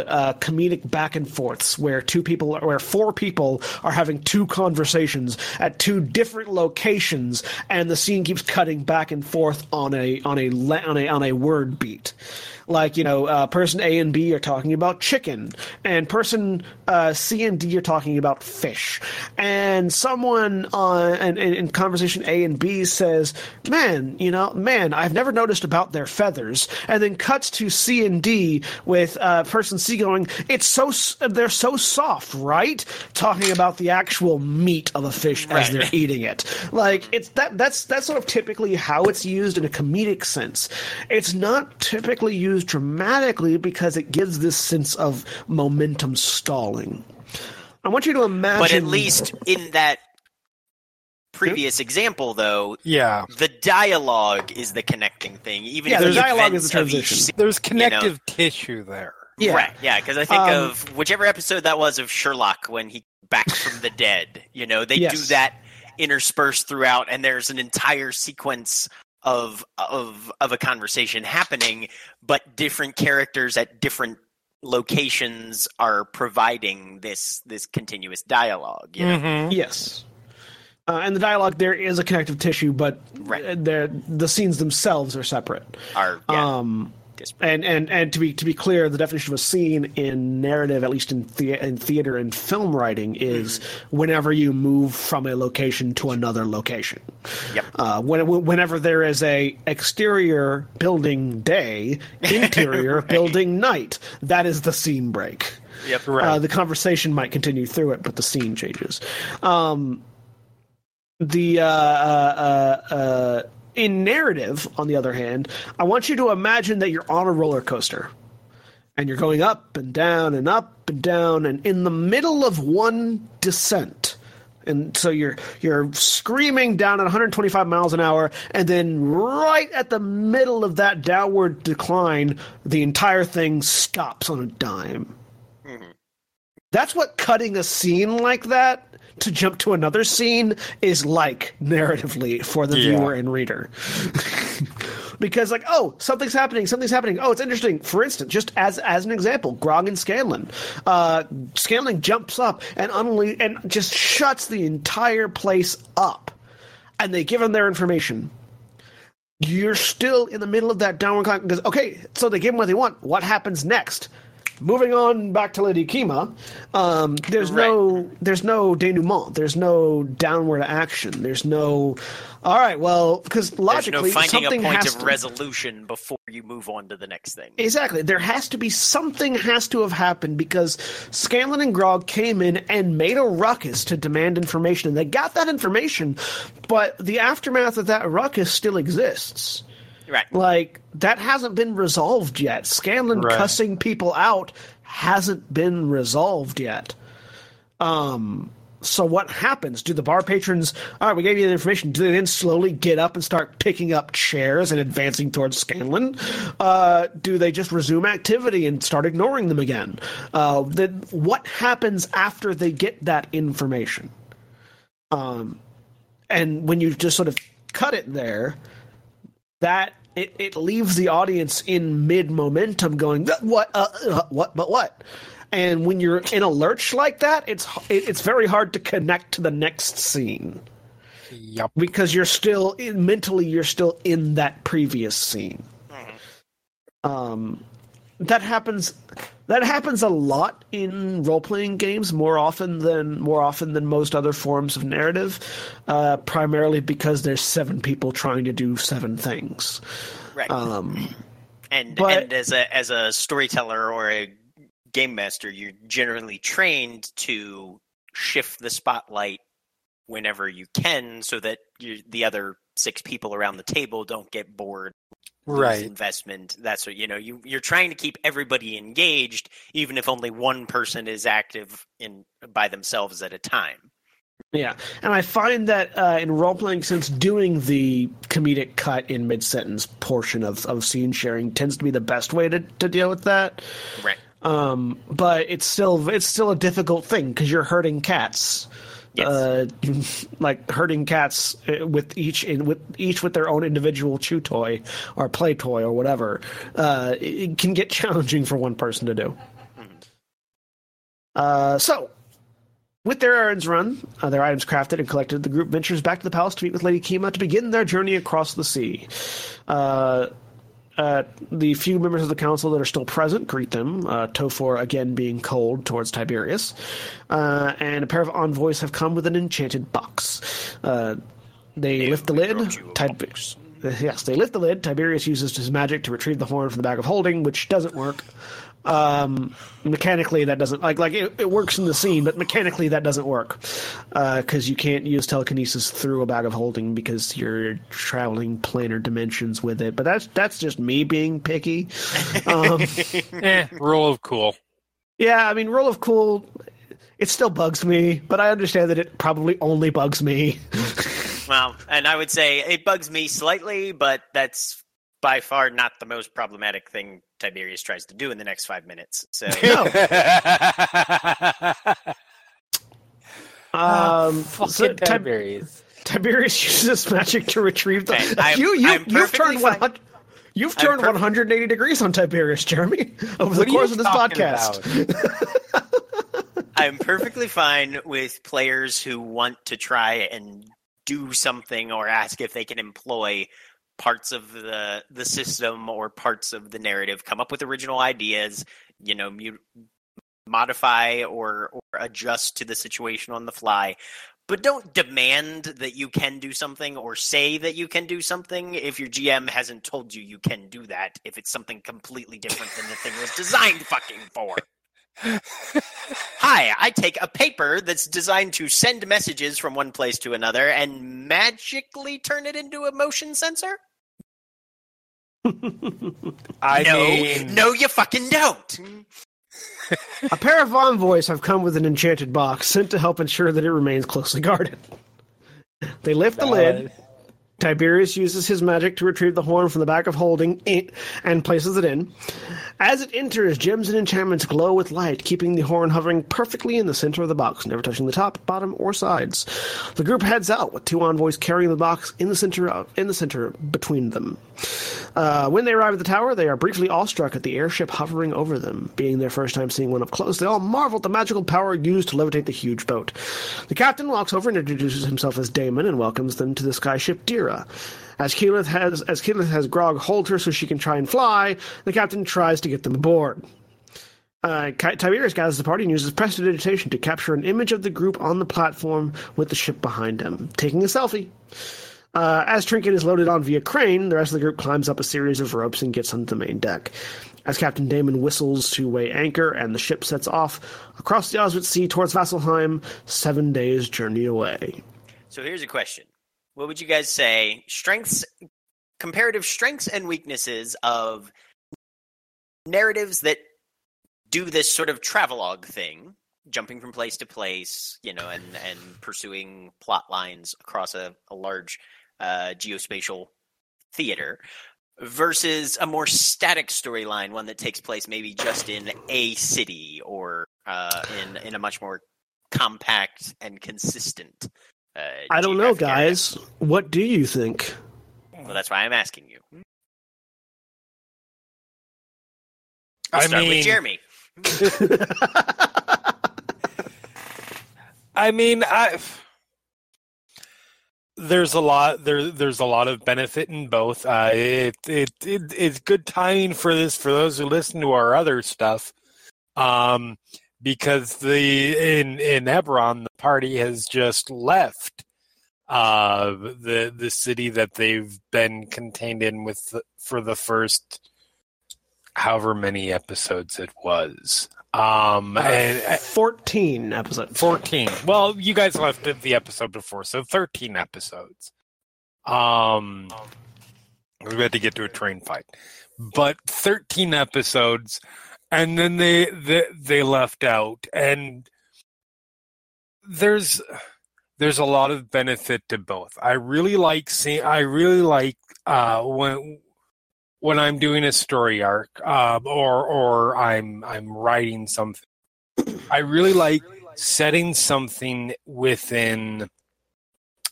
uh, comedic back and forths, where two people, where four people are having two conversations at two different locations, and the scene keeps cutting back and forth on a on a on a on a word beat. Like you know, uh, person A and B are talking about chicken, and person uh, C and D are talking about fish, and someone on and in, in conversation A and B says, "Man, you know, man, I've never noticed about their feathers," and then cuts to C and D with uh, person C going, "It's so they're so soft, right?" Talking about the actual meat of a fish as they're eating it. Like it's that that's that's sort of typically how it's used in a comedic sense. It's not typically used dramatically because it gives this sense of momentum stalling. I want you to imagine But at least in that previous example, though, Yeah. the dialogue is the connecting thing. Even Yeah, if the the dialogue is the of each transition. scene- There's connective tissue there. Yeah. Right, yeah, because I think Um, of whichever episode that was of Sherlock when he back from the dead. You know, they do that interspersed throughout, and there's an entire sequence of of of a conversation happening, but different characters at different locations are providing this this continuous dialogue. You know? Mhm. Yes. Uh, and the dialogue there is a connective tissue, but Right. they're- the scenes themselves are separate. Are yeah, Um, disparate. and, and and to be to be clear, the definition of a scene in narrative, at least in the, in theater and film writing, is whenever you move from a location to another location. Yep. Uh, when, whenever there is a exterior building day, interior building night, that is the scene break. Yep. Uh, the conversation might continue through it, but the scene changes. Um, the uh, uh, uh, uh, in narrative, on the other hand, I want you to imagine that you're on a roller coaster, and you're going up and down and up and down, and in the middle of one descent. And so you're you're screaming down at 125 miles an hour, and then right at the middle of that downward decline, the entire thing stops on a dime. Mm-hmm. That's what cutting a scene like that to jump to another scene is like narratively for the Yeah. viewer and reader. because like, oh, something's happening, something's happening. Oh, it's interesting. For instance, just as as an example, Grog and Scanlan. Uh, Scanlan jumps up and unle- and just shuts the entire place up, and they give him their information. You're still in the middle of that downward climb because okay, so they give him what they want. What happens next? Moving on back to Lady Kima, um, there's no there's no denouement. There's no downward action. There's no. All right, well, because There's logically no finding a something point has of to, resolution before you move on to the next thing. Exactly. There has to be something has to have happened because Scanlan and Grog came in and made a ruckus to demand information, and they got that information, but the aftermath of that ruckus still exists. Right. Like that hasn't been resolved yet. Scanlan Right. cussing people out hasn't been resolved yet. Um so what happens? Do the bar patrons all right, we gave you the information, do they then slowly get up and start picking up chairs and advancing towards Scanlan? Uh do they just resume activity and start ignoring them again? Uh then what happens after they get that information? Um and when you just sort of cut it there, that it, it leaves the audience in mid momentum going what uh, uh, what but what? And when you're in a lurch like that it's it, it's very hard to connect to the next scene. Yep. because you're still in, mentally you're still in that previous scene. Um that happens that happens a lot in role-playing games more often than more often than most other forms of narrative uh, primarily because there's seven people trying to do seven things Right. um, and but- and as a as a storyteller or a game master, you're generally trained to shift the spotlight whenever you can, so that you, the other six people around the table don't get bored. Right. investment. That's what you know. You you're trying to keep everybody engaged, even if only one person is active in by themselves at a time. Yeah, and I find that uh, in role playing, since doing the comedic cut in mid sentence portion of, of scene sharing tends to be the best way to, to deal with that. Right. Um, but it's still it's still a difficult thing because you're hurting cats. Yes. Uh, like herding cats uh, with each in with each with their own individual chew toy or play toy or whatever. Uh, it, can get challenging for one person to do. Uh, so with their errands run, uh, their items crafted and collected, the group ventures back to the palace to meet with Lady Kima to begin their journey across the sea. Uh, uh, the few members of the council that are still present greet them, uh, Tofor again being cold towards Tiberius, uh, and a pair of envoys have come with an enchanted box. Uh, they lift the lid. brought you a Tib- yes, they lift the lid. Tiberius uses his magic to retrieve the horn from the bag of holding, which doesn't work. Um, mechanically, that doesn't like like it, it works in the scene, but mechanically that doesn't work because you can't use telekinesis through a bag of holding because you're traveling planar dimensions with it. But that's that's just me being picky. Um, Eh, rule of cool. yeah, I mean, rule of cool. It still bugs me, but I understand that it probably only bugs me. Well, and I would say it bugs me slightly, but that's by far not the most problematic thing Tiberius tries to do in the next five minutes. So Um, Fucking so Tiberius. Tiberius uses magic to retrieve the. Okay, I'm- you you I'm you've turned fine. 100. You've turned perf- 180 degrees on Tiberius, Jeremy, over the What are course of this podcast. I'm perfectly fine with players who want to try and do something or ask if they can employ parts of the the system or parts of the narrative, come up with original ideas, you know, mu- modify or or adjust to the situation on the fly. But don't demand that you can do something or say that you can do something if your GM hasn't told you you can do that. If it's something completely different than the thing was designed fucking for. Hi, I take a paper that's designed to send messages from one place to another and magically turn it into a motion sensor? I no, mean, no, you fucking don't. A pair of envoys have come with an enchanted box sent to help ensure that it remains closely guarded. They lift the lid. Tiberius uses his magic to retrieve the horn from the back of holding it and places it in. As it enters, gems and enchantments glow with light, keeping the horn hovering perfectly in the center of the box, never touching the top, bottom, or sides. The group heads out with two envoys carrying the box in the center of, in the center between them. Uh, when they arrive at the tower, they are briefly awestruck at the airship hovering over them. Being their first time seeing one up close, they all marvel at the magical power used to levitate the huge boat. The captain walks over and introduces himself as Damon and welcomes them to the skyship Dira. As Keyleth has as Keyleth has Grog hold her so she can try and fly, the captain tries to get them aboard. Uh, Tiberius gathers the party and uses prestidigitation to capture an image of the group on the platform with the ship behind him, taking a selfie. Uh, as Trinket is loaded on via crane, the rest of the group climbs up a series of ropes and gets onto the main deck. As Captain Damon whistles to weigh anchor and the ship sets off across the Ozmit Sea towards Vasselheim, seven days' journey away. So here's a question: What would you guys say? Strengths, comparative strengths and weaknesses of narratives that do this sort of travelogue thing, jumping from place to place, you know, and and pursuing plot lines across a, a large uh, geospatial theater versus a more static storyline, one that takes place maybe just in a city or uh, in in a much more compact and consistent. Uh, I don't know, geographic area. guys. What do you think? Well, that's why I'm asking you. We'll I start mean, with Jeremy. I mean, I there's a lot there. There's a lot of benefit in both. Uh, it, it it it's good timing for this for those who listen to our other stuff, um, because the in in Eberron the party has just left uh the the city that they've been contained in with the, for the first however many episodes it was. Um, and, Uh, 14 episodes. 14. Well, you guys left the episode before, so 13 episodes. Um, we had to get to a train fight, but 13 episodes, and then they they, they left out, and there's there's a lot of benefit to both. I really like seeing. I really like uh, when when I'm doing a story arc, um, or or I'm I'm writing something. I really like setting something within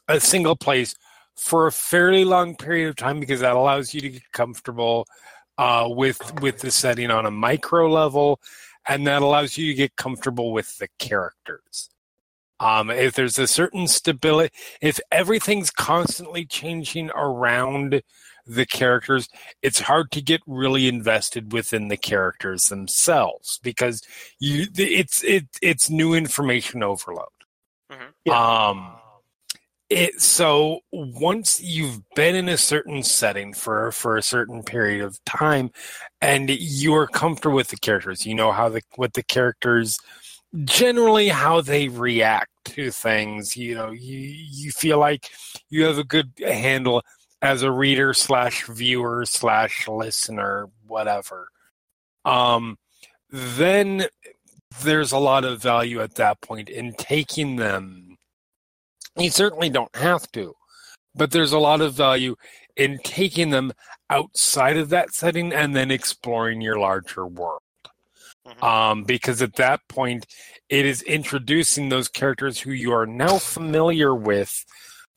a single place for a fairly long period of time because that allows you to get comfortable uh, with with the setting on a micro level, and that allows you to get comfortable with the characters. Um, if there's a certain stability, if everything's constantly changing around the characters, it's hard to get really invested within the characters themselves because you it's it it's new information overload. Mhm. Um it so once you've been in a certain setting for for a certain period of time and you are comfortable with the characters, you know how the what the characters generally how they react to things, you know, you you feel like you have a good handle as a reader slash viewer slash listener, whatever. Um, then there's a lot of value at that point in taking them. You certainly don't have to, but there's a lot of value in taking them outside of that setting and then exploring your larger world. Mhm. Um, because at that point, it is introducing those characters who you are now familiar with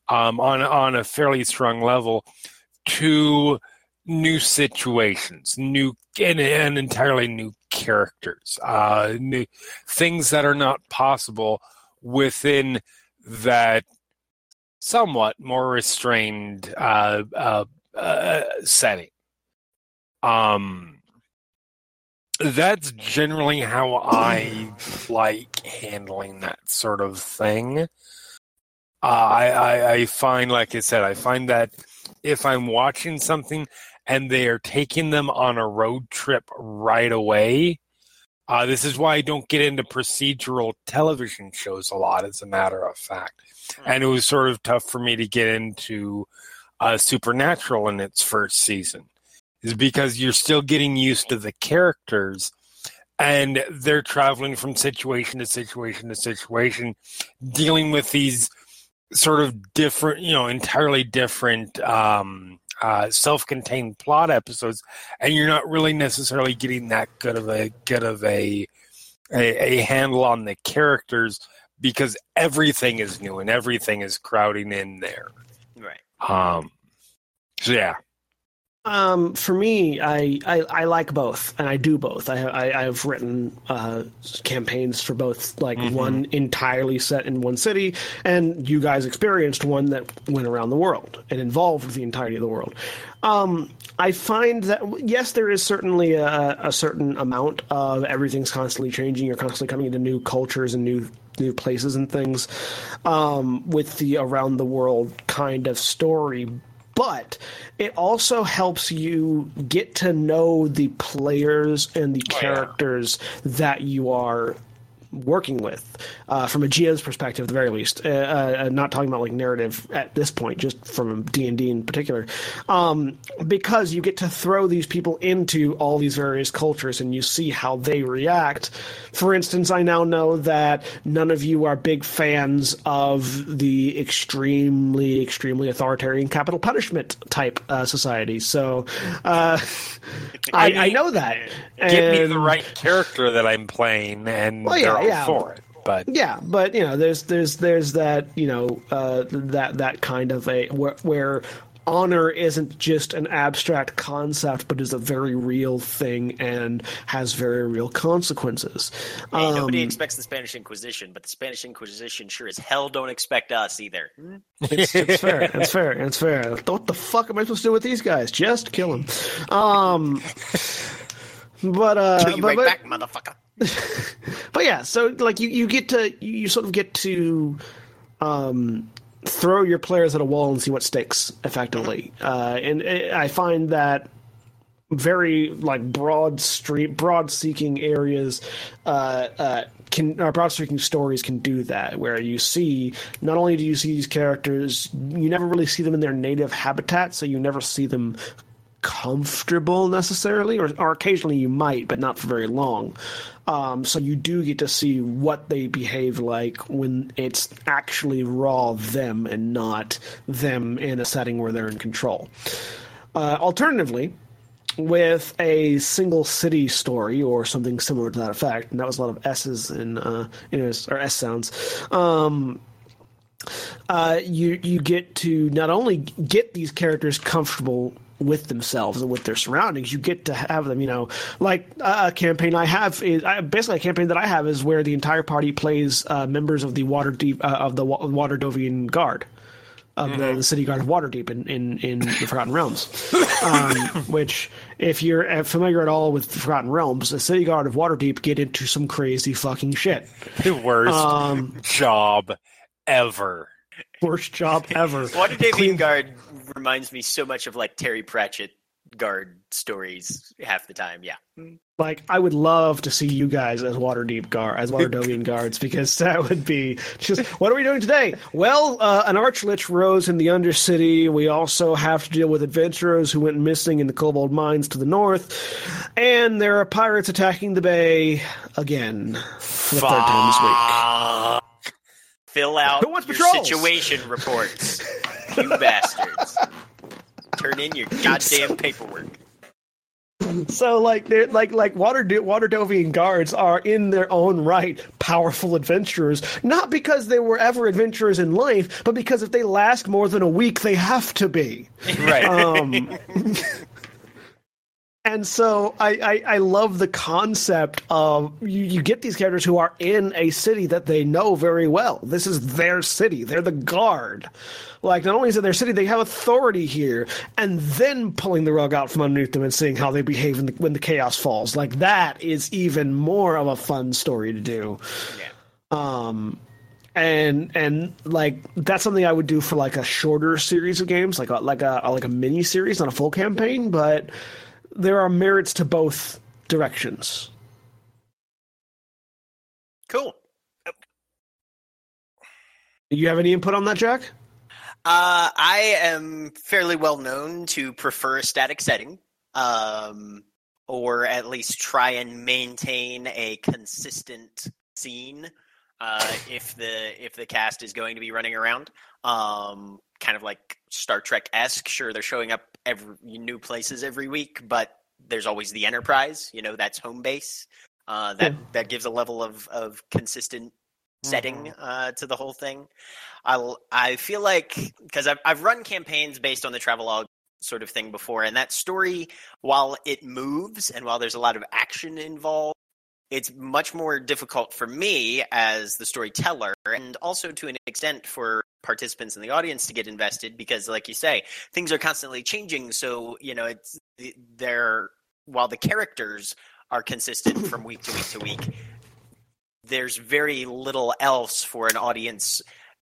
um, on on a fairly strong level to new situations, new and, and entirely new characters, uh, new things that are not possible within that somewhat more restrained uh, uh, uh, setting. Um, that's generally how I like handling that sort of thing. Uh, I, I I find, like I said, I find that if I'm watching something and they are taking them on a road trip right away, uh, this is why I don't get into procedural television shows a lot, as a matter of fact. And it was sort of tough for me to get into uh, Supernatural in its first season, is because you're still getting used to the characters and they're traveling from situation to situation to situation, dealing with these sort of different, you know, entirely different um, uh, self-contained plot episodes, and you're not really necessarily getting that good of a good of a a, a handle on the characters because everything is new and everything is crowding in there. Right. Um, so yeah, Um, for me, I, I, I like both, and I do both. I I, I've written uh, campaigns for both, like one entirely set in one city, and you guys experienced one that went around the world and involved the entirety of the world. Um, I find that yes, there is certainly a, a certain amount of everything's constantly changing. You're constantly coming into new cultures and new new places and things um, with the around the world kind of story but it also helps you get to know the players and the oh, characters that you are working with uh, from a GM's perspective, at the very least. Uh, uh, not talking about like narrative at this point, just from D and D in particular, um, because you get to throw these people into all these various cultures and you see how they react. For instance, I now know that none of you are big fans of the extremely, extremely authoritarian capital punishment type uh, society. So uh, I, I, mean, know that. Give me the right character that I'm playing, and Well, yeah, all yeah. for it. But Yeah, but you know, there's there's there's that you know uh, that that kind of a where, where honor isn't just an abstract concept, but is a very real thing and has very real consequences. Hey, nobody Um, expects the Spanish Inquisition, but the Spanish Inquisition sure as hell don't expect us either. It's, it's fair. It's fair. It's fair. What the fuck am I supposed to do with these guys? Just kill them. Um, but uh, but, right but- back, motherfucker. but yeah, so like you, you get to you, sort of get to um, throw your players at a wall and see what sticks effectively. Uh, and uh, I find that very like broad street, broad seeking areas uh, uh, can or broad seeking stories can do that. Where you see not only do you see these characters, you never really see them in their native habitat, so you never see them comfortable necessarily, or, or occasionally you might, but not for very long. Um, so you do get to see what they behave like when it's actually raw them and not them in a setting where they're in control. Uh, alternatively, with a single city story or something similar to that effect, and that was a lot of S's in, uh, it, or S sounds. Um, uh, you you get to not only get these characters comfortable with themselves and with their surroundings, you get to have them. You know, like a campaign I have is I, basically a campaign that I have is where the entire party plays uh, members of the Waterdeep uh, of the Wa- Water Dovian Guard. Of the, the city guard of Waterdeep in, in, in the Forgotten Realms, um, which if you're uh, familiar at all with the Forgotten Realms, the city guard of Waterdeep get into some crazy fucking shit. the worst Um, job ever. Worst job ever. Water Clean- Davian Guard reminds me so much of like Terry Pratchett guard stories half the time. Yeah. Like, I would love to see you guys as Waterdeep guard, as Waterdovian guards, because that would be just. What are we doing today? Well, uh, an archlich rose in the Undercity. We also have to deal with adventurers who went missing in the Cobalt Mines to the north, and there are pirates attacking the bay again for the third time this week. Fill out your patrols? situation reports. you bastards. Turn in your goddamn paperwork. So like they're like like water Waterdovian guards are in their own right powerful adventurers, not because they were ever adventurers in life, but because if they last more than a week, they have to be. Right. Um, and so I, I I love the concept of you, you get these characters who are in a city that they know very well. This is their city. They're the guard. Like not only is it their city, they have authority here, and then pulling the rug out from underneath them and seeing how they behave in the, when the chaos falls. Like that is even more of a fun story to do. Yeah. Um, and and like that's something I would do for like a shorter series of games, like a like a like a mini series, not a full campaign. But there are merits to both directions. Cool. Do you have any input on that, Jack? Uh, I am fairly well known to prefer a static setting, um, or at least try and maintain a consistent scene. Uh, if the if the cast is going to be running around, um, kind of like Star Trek esque. Sure, they're showing up every new places every week, but there's always the Enterprise. You know, that's home base. Uh, that that gives a level of of consistent setting uh, to the whole thing. I I feel like because I've I've run campaigns based on the travelogue sort of thing before. And that story, while it moves and while there's a lot of action involved, it's much more difficult for me as the storyteller and also to an extent for participants in the audience to get invested because like you say things are constantly changing. So you know it's they're while the characters are consistent from week to week to week there's very little else for an audience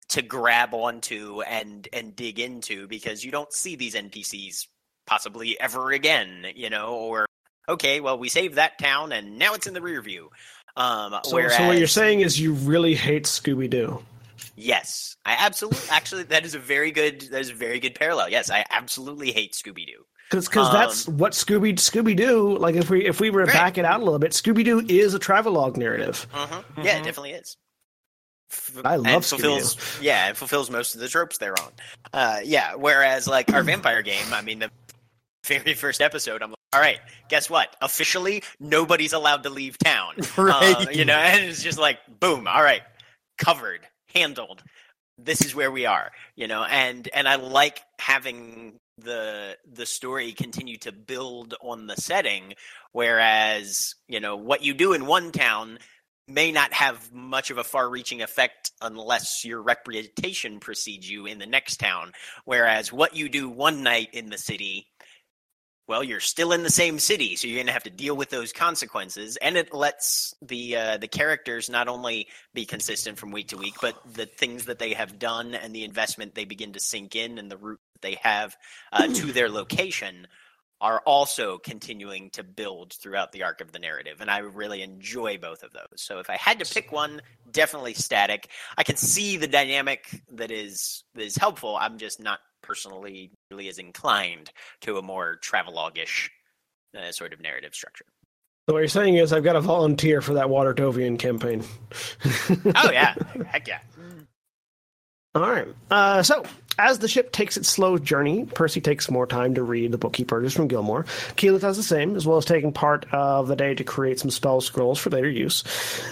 to grab onto and and dig into because you don't see these npcs possibly ever again you know or okay, well, we saved that town and now it's in the rear view. Um, So, whereas, so what you're saying is you really hate Scooby Doo. yes, I absolutely, actually, that is a very good, that is a very good parallel. Yes, I absolutely hate Scooby Doo. Because because that's what Scooby Scooby Doo. Like if we if we were to Um, Right. back it out a little bit, Scooby Doo is a travelogue narrative. Mm-hmm. Yeah, it definitely is. F- I love and fulfills, Yeah, it fulfills most of the tropes they're on. Uh, yeah, whereas like our vampire game, I mean, the very first episode, I'm like, all right, guess what? Officially, nobody's allowed to leave town. Right. Uh, you know, and it's just like, boom, all right, covered, handled. This is where we are, you know, and and I like having the the story continue to build on the setting, whereas you know what you do in one town may not have much of a far-reaching effect unless your reputation precedes you in the next town. Whereas what you do one night in the city well, you're still in the same city, so you're going to have to deal with those consequences. And it lets the uh, the characters not only be consistent from week to week, but the things that they have done and the investment they begin to sink in and the route that they have uh, to their location are also continuing to build throughout the arc of the narrative. And I really enjoy both of those. So if I had to pick one, definitely static. I can see the dynamic that is that is helpful. I'm just not personally really as inclined to a more travelogue-ish uh, sort of narrative structure. So what you're saying is I've got to volunteer for that Water Dovian campaign. Oh yeah, heck yeah. All right. Uh, so, as the ship takes its slow journey, Percy takes more time to read the book he purchased from Gilmore. Keyleth does the same, as well as taking part of the day to create some spell scrolls for later use.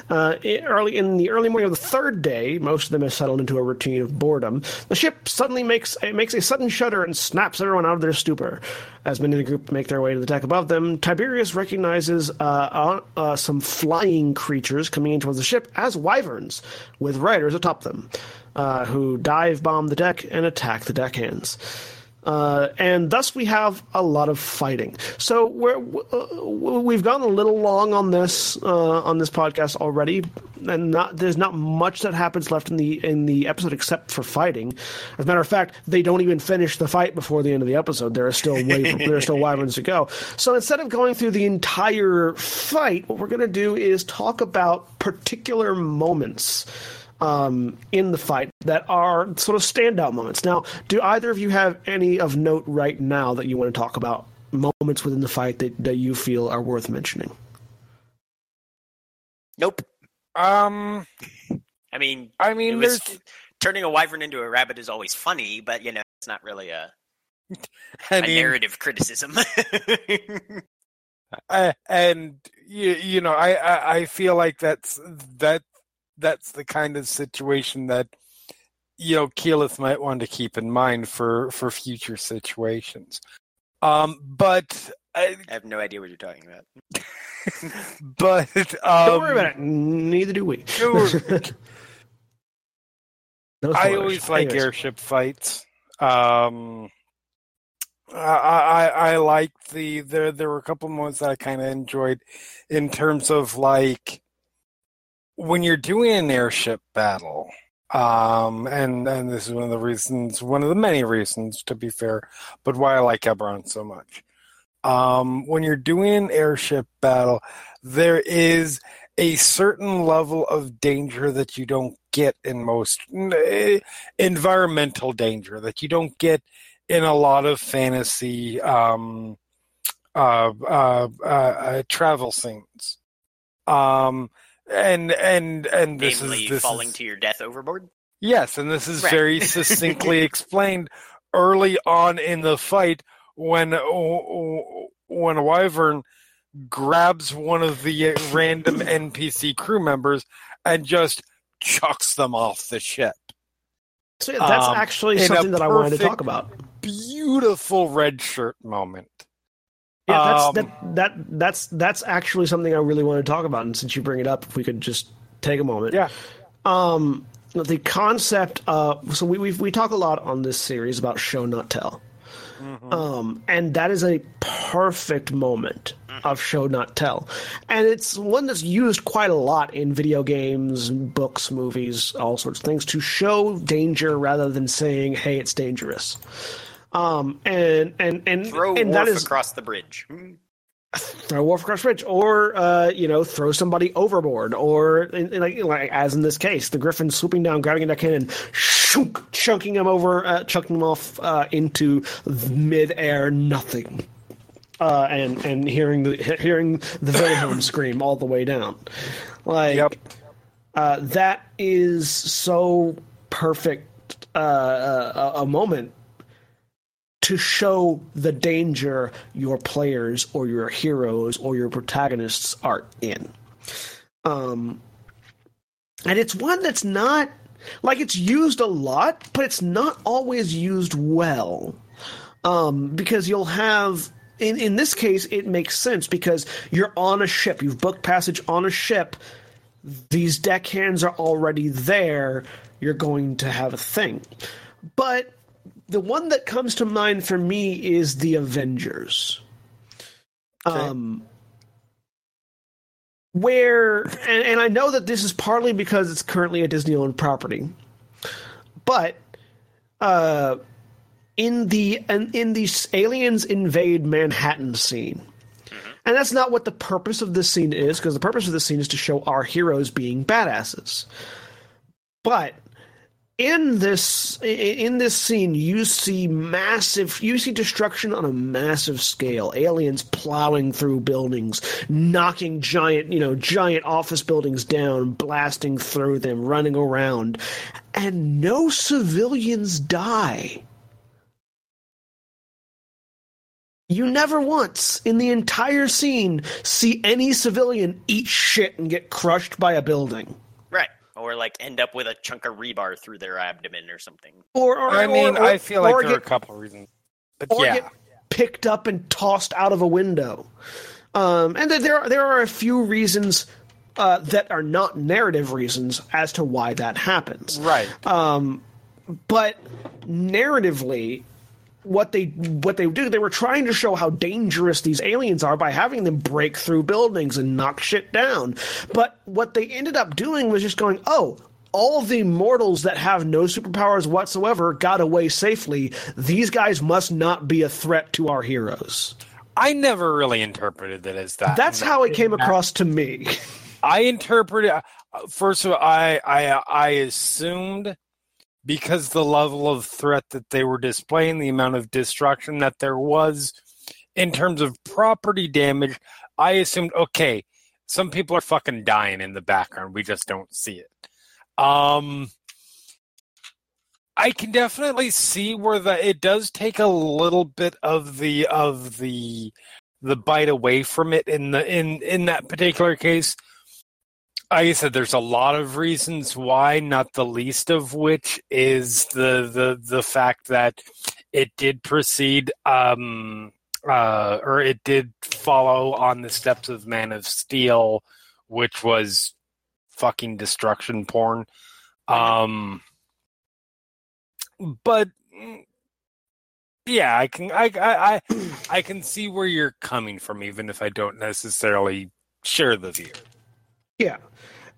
Uh, early in the early morning of the third day, most of them have settled into a routine of boredom. The ship suddenly makes it makes a sudden shudder and snaps everyone out of their stupor. As many of the group make their way to the deck above them, Tiberius recognizes uh, uh, uh, some flying creatures coming in towards the ship as wyverns, with riders atop them uh, who dive bomb the deck and attack the deckhands. Uh, and thus we have a lot of fighting. So we're, uh, we've gone a little long on this uh, on this podcast already, and not, there's not much that happens left in the in the episode except for fighting. As a matter of fact, they don't even finish the fight before the end of the episode. There are still way, there are still wyverns to go. So instead of going through the entire fight, what we're going to do is talk about particular moments um, in the fight that are sort of standout moments. Now, do either of you have any of note right now that you want to talk about? Moments within the fight that, that you feel are worth mentioning. Nope. Um, I mean, I mean, was turning a wyvern into a rabbit is always funny, but you know, it's not really a, I a mean, narrative criticism. Uh, and you, you know I, I i feel like that's that that's the kind of situation that you know Keyleth might want to keep in mind for for future situations um but I, I have no idea what you're talking about. but um, Don't worry about it. Neither do we. sure. No I always like Anyways. airship fights. Um, I, I I like the there there were a couple moments that I kind of enjoyed in terms of like when you're doing an airship battle. Um, and and this is one of the reasons, one of the many reasons, to be fair, but why I like Eberron so much. Um, when you're doing an airship battle, there is a certain level of danger that you don't get in most eh, environmental danger that you don't get in a lot of fantasy um, uh, uh, uh, uh, travel scenes. Um, and and and this Namely, is this falling is, to your death overboard. Yes, and this is Right. very succinctly explained early on in the fight when when a wyvern grabs one of the random NPC crew members and just chucks them off the ship. So yeah, that's um, actually something that I wanted to talk about. beautiful red shirt moment. Yeah, that's Um, that, that that's that's actually something I really want to talk about. And since you bring it up, if we could just take a moment. Yeah. Um, the concept of so we we we talk a lot on this series about show not tell. Um, and that is a perfect moment of show not tell, and it's one that's used quite a lot in video games, books, movies, all sorts of things to show danger rather than saying, "Hey, it's dangerous." Um, and and and Throw and Worf that is across the bridge. Throw Worf across the bridge, or uh, you know, throw somebody overboard, or in, in like, like as in this case, the Griffin swooping down, grabbing a deckhand, and shook, chunking him over, uh, chunking him off uh, into mid-air nothing, uh, and and hearing the he- hearing the Wilhelm scream all the way down, like Yep. uh, that is so perfect uh, uh, a a moment to show the danger your players or your heroes or your protagonists are in. Um, and it's one that's not like it's used a lot, but it's not always used well. Um, because you'll have in in this case it makes sense because you're on a ship, you've booked passage on a ship. These deckhands are already there. You're going to have a thing, but the one that comes to mind for me is the Avengers. Um, where and, and I know that this is partly because it's currently a Disney owned property, but uh, in the in, in the aliens invade Manhattan scene. And that's not what the purpose of this scene is, because the purpose of this scene is to show our heroes being badasses. But in this in this scene you see massive you see destruction on a massive scale. Aliens plowing through buildings knocking giant you know giant office buildings down blasting through them running around. And no civilians die. You never once in the entire scene see any civilian eat shit and get crushed by a building. Or like end up with a chunk of rebar through their abdomen or something. or, or I mean, or- I feel like or there are a couple of reasons. But or yeah. get picked up and tossed out of a window. Um, and there are, there are a few reasons uh, that are not narrative reasons as to why that happens. right. But narratively, what they what they do, they were trying to show how dangerous these aliens are by having them break through buildings and knock shit down. But what they ended up doing was just going, oh. All the mortals that have no superpowers whatsoever got away safely. These guys must not be a threat to our heroes. I never really interpreted it as that. That's how it came across to me. I interpreted. uh, First of all, I I I assumed because the level of threat that they were displaying, the amount of destruction that there was in terms of property damage, I assumed okay, some people are fucking dying in the background. We just don't see it. Um, I can definitely see where the it does take a little bit of the of the the bite away from it in the in in that particular case. Like I said, there's a lot of reasons why, not the least of which is the the the fact that it did proceed um uh or it did follow on the steps of Man of Steel, which was fucking destruction porn. Um but yeah, I can I I, I can see where you're coming from even if I don't necessarily share the view. Yeah,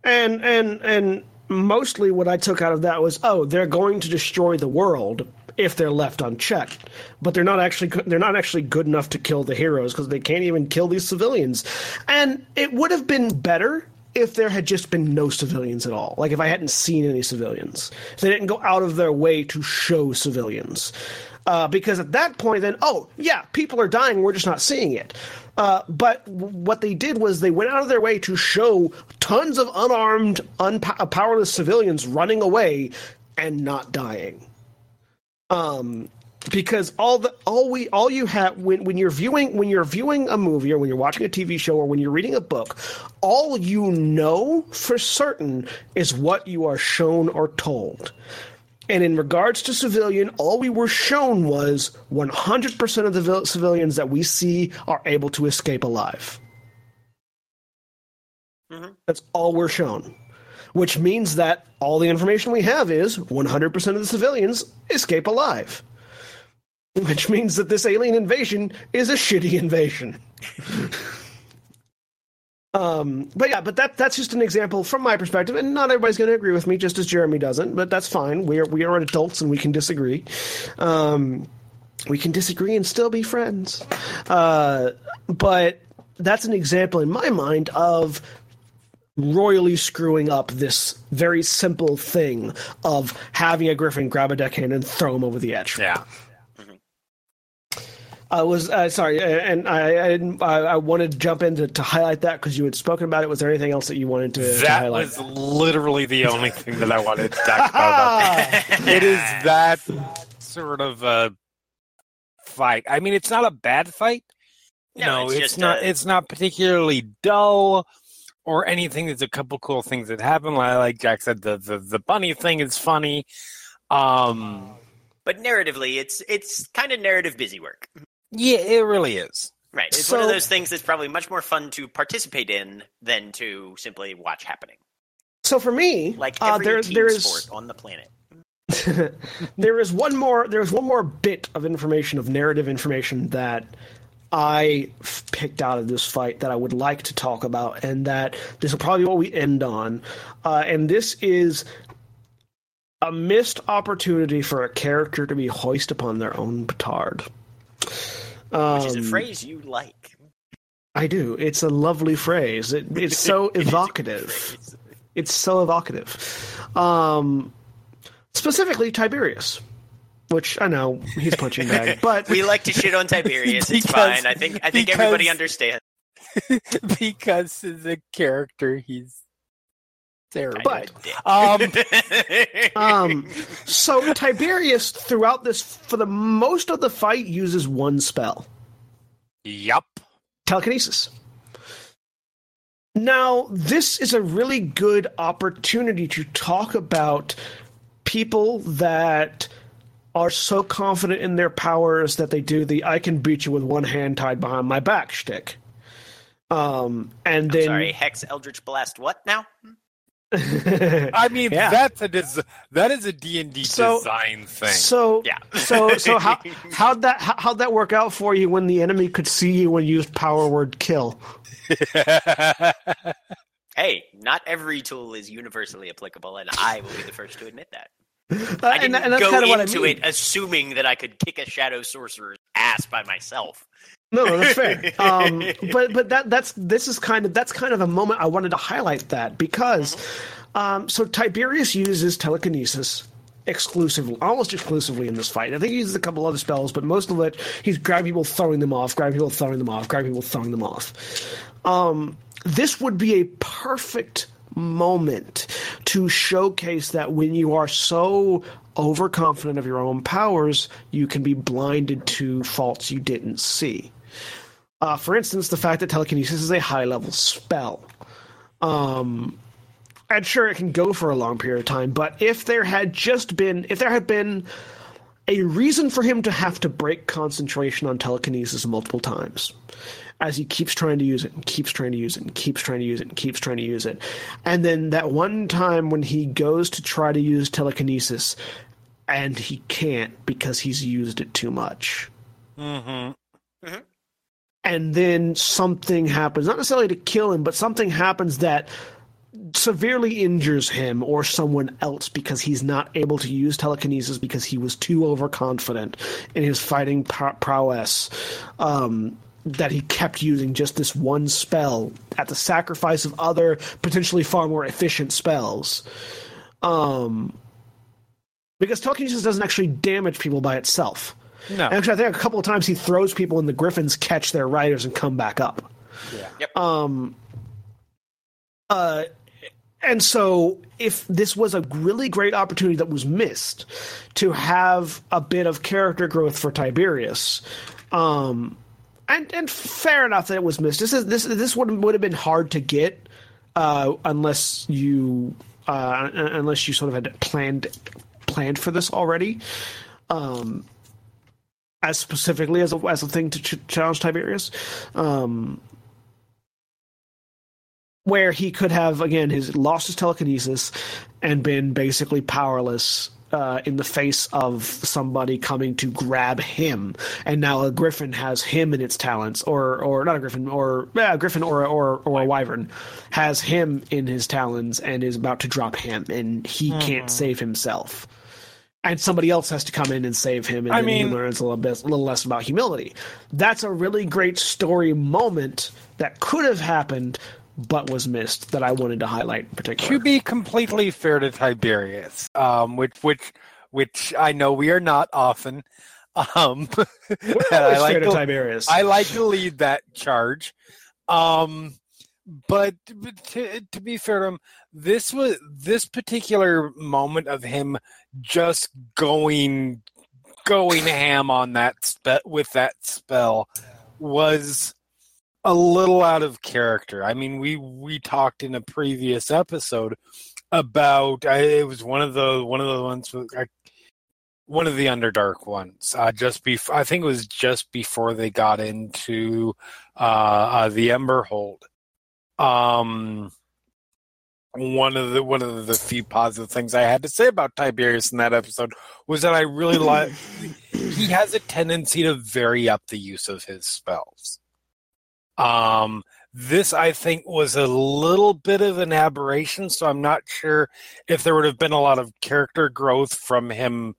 and and and mostly what I took out of that was, oh, they're going to destroy the world if they're left unchecked, but they're not actually they're not actually good enough to kill the heroes because they can't even kill these civilians, and it would have been better if there had just been no civilians at all. Like if I hadn't seen any civilians, if they didn't go out of their way to show civilians. Uh, because at that point, then, oh, yeah, people are dying, we're just not seeing it. Uh, but what they did was they went out of their way to show tons of unarmed, unpo- powerless civilians running away and not dying. Um, because all the all we all you have when when you're viewing when you're viewing a movie or when you're watching a TV show or when you're reading a book, all you know for certain is what you are shown or told. And in regards to civilian, all we were shown was 100% of the civilians that we see are able to escape alive. Mhm. That's all we're shown. Which means that all the information we have is 100% of the civilians escape alive. Which means that this alien invasion is a shitty invasion. Um, but yeah, but that that's just an example from my perspective, and not everybody's going to agree with me, just as Jeremy doesn't. But that's fine. We are we are adults, and we can disagree. Um, we can disagree and still be friends. Uh, but that's an example in my mind of royally screwing up this very simple thing of having a griffin grab a deckhand and throw him over the edge. Yeah. I was uh, sorry, uh, and I I, didn't- I I wanted to jump in to, to highlight that because you had spoken about it. Was there anything else that you wanted to, to That highlight? was literally the only thing that I wanted to talk about. it is that sort of a fight. I mean, it's not a bad fight. No, No, it's it's, just not. a- It's not particularly dull or anything. There's a couple cool things that happen. Like, like Jack said, the, the the bunny thing is funny. Um, But narratively, it's it's kind of narrative busy work. Yeah, it really is. Right. It's one of those things that's probably much more fun to participate in than to simply watch happening. so for me, Like uh, there, team there is, sport on the planet. there is one more there's one more bit of information of narrative information that I f- picked out of this fight that I would like to talk about, and that this will probably be what we end on. Uh, and this is a missed opportunity for a character to be hoist upon their own petard. Which is a Um, phrase you like. I do. It's a lovely phrase. It, it's so It is a good evocative. phrase. It's so evocative. Um, specifically Tiberius, which I know he's punching bag, but We like to shit on Tiberius. It's Because- fine. I think I think everybody understands. because as a character, he's terrible. But- um, um, so Tiberius throughout this for the most of the fight uses one spell, yup. telekinesis. Now, this is a really good opportunity to talk about people that are so confident in their powers that they do the "I can beat you with one hand tied behind my back" shtick. Um, and then Sorry, Hex Eldritch Blast. What now? I mean, Yeah. that's a des- that is a D and D design thing. So Yeah. so so how how'd that how, how'd that work out for you when the enemy could see you and use power word kill? Hey, not every tool is universally applicable, and I will be the first to admit that. Uh, I didn't and that's go kind of what I into mean. it assuming that I could kick a shadow sorcerer's ass by myself. No, no, that's fair. Um, but but that that's this is kind of that's kind of a moment I wanted to highlight that because um, so Tiberius uses telekinesis exclusively, almost exclusively in this fight. I think he uses a couple other spells, but most of it he's grabbing people, throwing them off, grabbing people, throwing them off, grabbing people, throwing them off. Um, this would be a perfect moment to showcase that when you are so overconfident of your own powers, you can be blinded to faults you didn't see. Uh, for instance, the fact that telekinesis is a high level spell. Um, and sure, it can go for a long period of time, but if there had just been, if there had been a reason for him to have to break concentration on telekinesis multiple times, as he keeps trying to use it and keeps trying to use it and keeps trying to use it and keeps trying to use it. And then that one time when he goes to try to use telekinesis and he can't because he's used it too much. hmm And then something happens, not necessarily to kill him, but something happens that severely injures him or someone else because he's not able to use telekinesis because he was too overconfident in his fighting prowess. Um, that he kept using just this one spell at the sacrifice of other potentially far more efficient spells. Um, because telekinesis doesn't actually damage people by itself. No. Actually, I think a couple of times he throws people and the griffins catch their riders and come back up. Yep. Um, uh, and so, if this was a really great opportunity that was missed to have a bit of character growth for Tiberius, um, and and fair enough that it was missed. This is this this would would have been hard to get uh, unless you uh, unless you sort of had planned planned for this already, um, as specifically as a as a thing to ch- challenge Tiberius, um, where he could have again his lost his telekinesis and been basically powerless uh, in the face of somebody coming to grab him, and now a griffin has him in its talents, or or not a griffin, or yeah, a griffin or or or a wyvern has him in his talons and is about to drop him, and he can't save himself. And somebody else has to come in and save him, and I then he learns a little bit, a little less about humility. That's a really great story moment that could have happened, but was missed. That I wanted to highlight in particular. to be completely fair to Tiberius, um, which which which I know we are not often. Um, I like to Tiberius. I like to lead that charge. Um, but, but to, to be fair to him, this was this particular moment of him just going going ham on that spe- with that spell was a little out of character. I mean, we we talked in a previous episode about I, it was one of the one of the ones I, one of the Underdark ones. Uh, just before I think it was just before they got into uh, uh, the Emberhold. Um, one of the one of the few positive things I had to say about Tiberius in that episode was that I really like he has a tendency to vary up the use of his spells. Um, this I think was a little bit of an aberration, so I'm not sure if there would have been a lot of character growth from him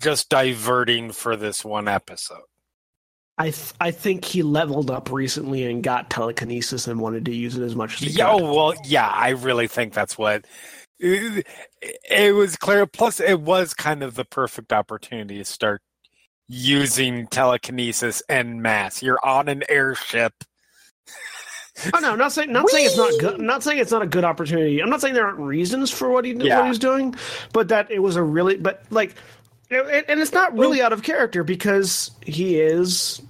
just diverting for this one episode. I th- I think he leveled up recently and got telekinesis and wanted to use it as much as he Yeah, could. oh, well, yeah, I really think that's what it, it was clear. Plus, it was kind of the perfect opportunity to start using telekinesis and mass. You're on an airship. Oh no, not saying not saying it's not good. Not saying it's not a good opportunity. I'm not saying there aren't reasons for what he Yeah. what he's doing, but that it was a really but like, and and it's not really out of character because he is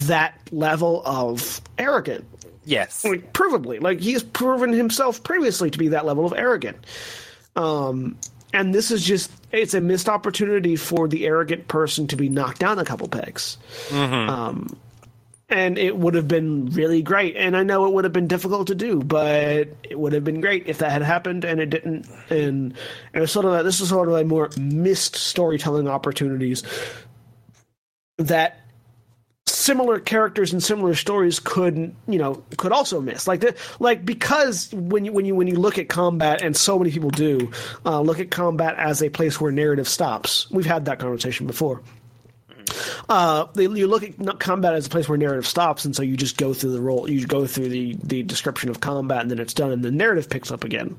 that level of arrogant. Yes. like provably like he's proven himself previously to be that level of arrogant um and this is just it's a missed opportunity for the arrogant person to be knocked down a couple pegs um and it would have been really great. And i know it would have been difficult to do but it would have been great if that had happened and it didn't. And it was sort of a, this is sort of a more missed storytelling opportunities that similar characters and similar stories could you know could also miss. Like the, like because when you when you when you look at combat and so many people do uh, look at combat as a place where narrative stops. We've had that conversation before uh, they- you look at combat as a place where narrative stops, and so you just go through the role, you go through the the description of combat, and then it's done, and the narrative picks up again.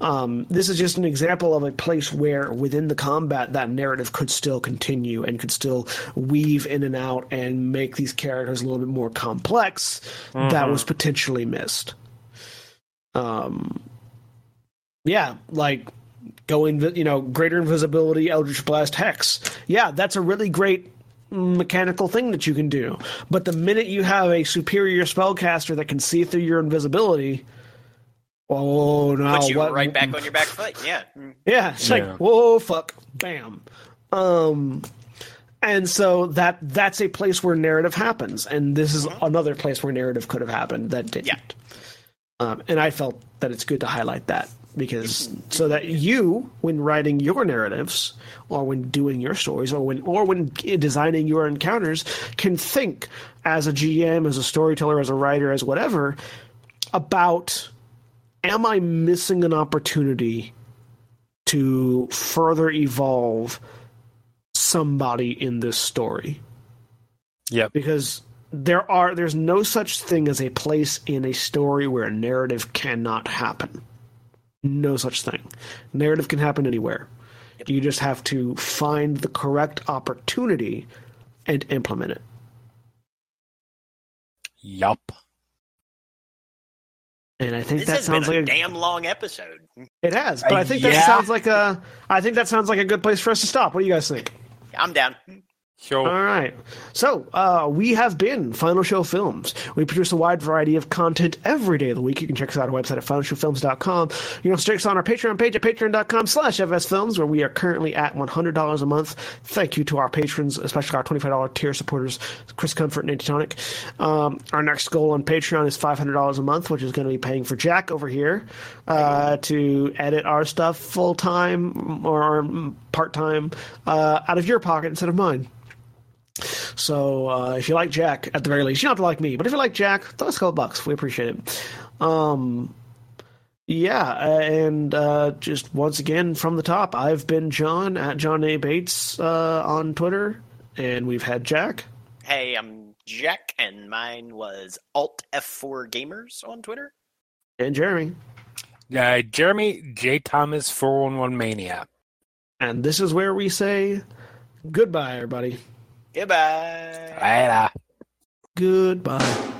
Um, this is just an example of a place where within the combat, that narrative could still continue and could still weave in and out and make these characters a little bit more complex. That was potentially missed. Um, yeah, like going, you know, greater invisibility, Eldritch Blast, Hex. Yeah, that's a really great mechanical thing that you can do. But the minute you have a superior spellcaster that can see through your invisibility, oh no, Put you what, right back on your back foot. Yeah. yeah, it's Yeah. like whoa, fuck, bam. Um, and so that that's a place where narrative happens, and this is another place where narrative could have happened that didn't. Yeah. Um, and I felt that it's good to highlight that because so that you, when writing your narratives, or when doing your stories, or when or when designing your encounters, can think as a GM, as a storyteller, as a writer, as whatever about am I missing an opportunity to further evolve somebody in this story? yeah Because there are there's no such thing as a place in a story where a narrative cannot happen. No such thing. Narrative can happen anywhere. You just have to find the correct opportunity and implement it. Yup. And I think This that sounds like a, damn long episode. it has, but I think that yeah. sounds like a I think that sounds like a good place for us to stop. What do you guys think? I'm down. So All right. So, uh, we have been Final Show Films. We produce a wide variety of content every day of the week. You can check us out on our website at finalshowfilms.com. You can also check us on our Patreon page at patreon.com slash fsfilms, where we are currently at $100 a month. Thank you to our patrons, especially our $25 tier supporters, Chris Comfort and Antitonic. Um, our next goal on Patreon is $500 a month, which is going to be paying for Jack over here uh, to edit our stuff full time or part time uh, out of your pocket instead of mine. So uh, if you like Jack, at the very least, you don't have to like me, but if you like Jack, throw us a couple bucks. We appreciate it. Um, yeah, uh, and uh, just once again from the top, I've been John at John A Bates uh, on Twitter, and we've had Jack. Hey, I'm Jack, and mine was Alt F4 Gamers on Twitter. And Jeremy. uh, Jeremy J Thomas four one one mania. And this is where we say goodbye, everybody. Goodbye. Later. Goodbye.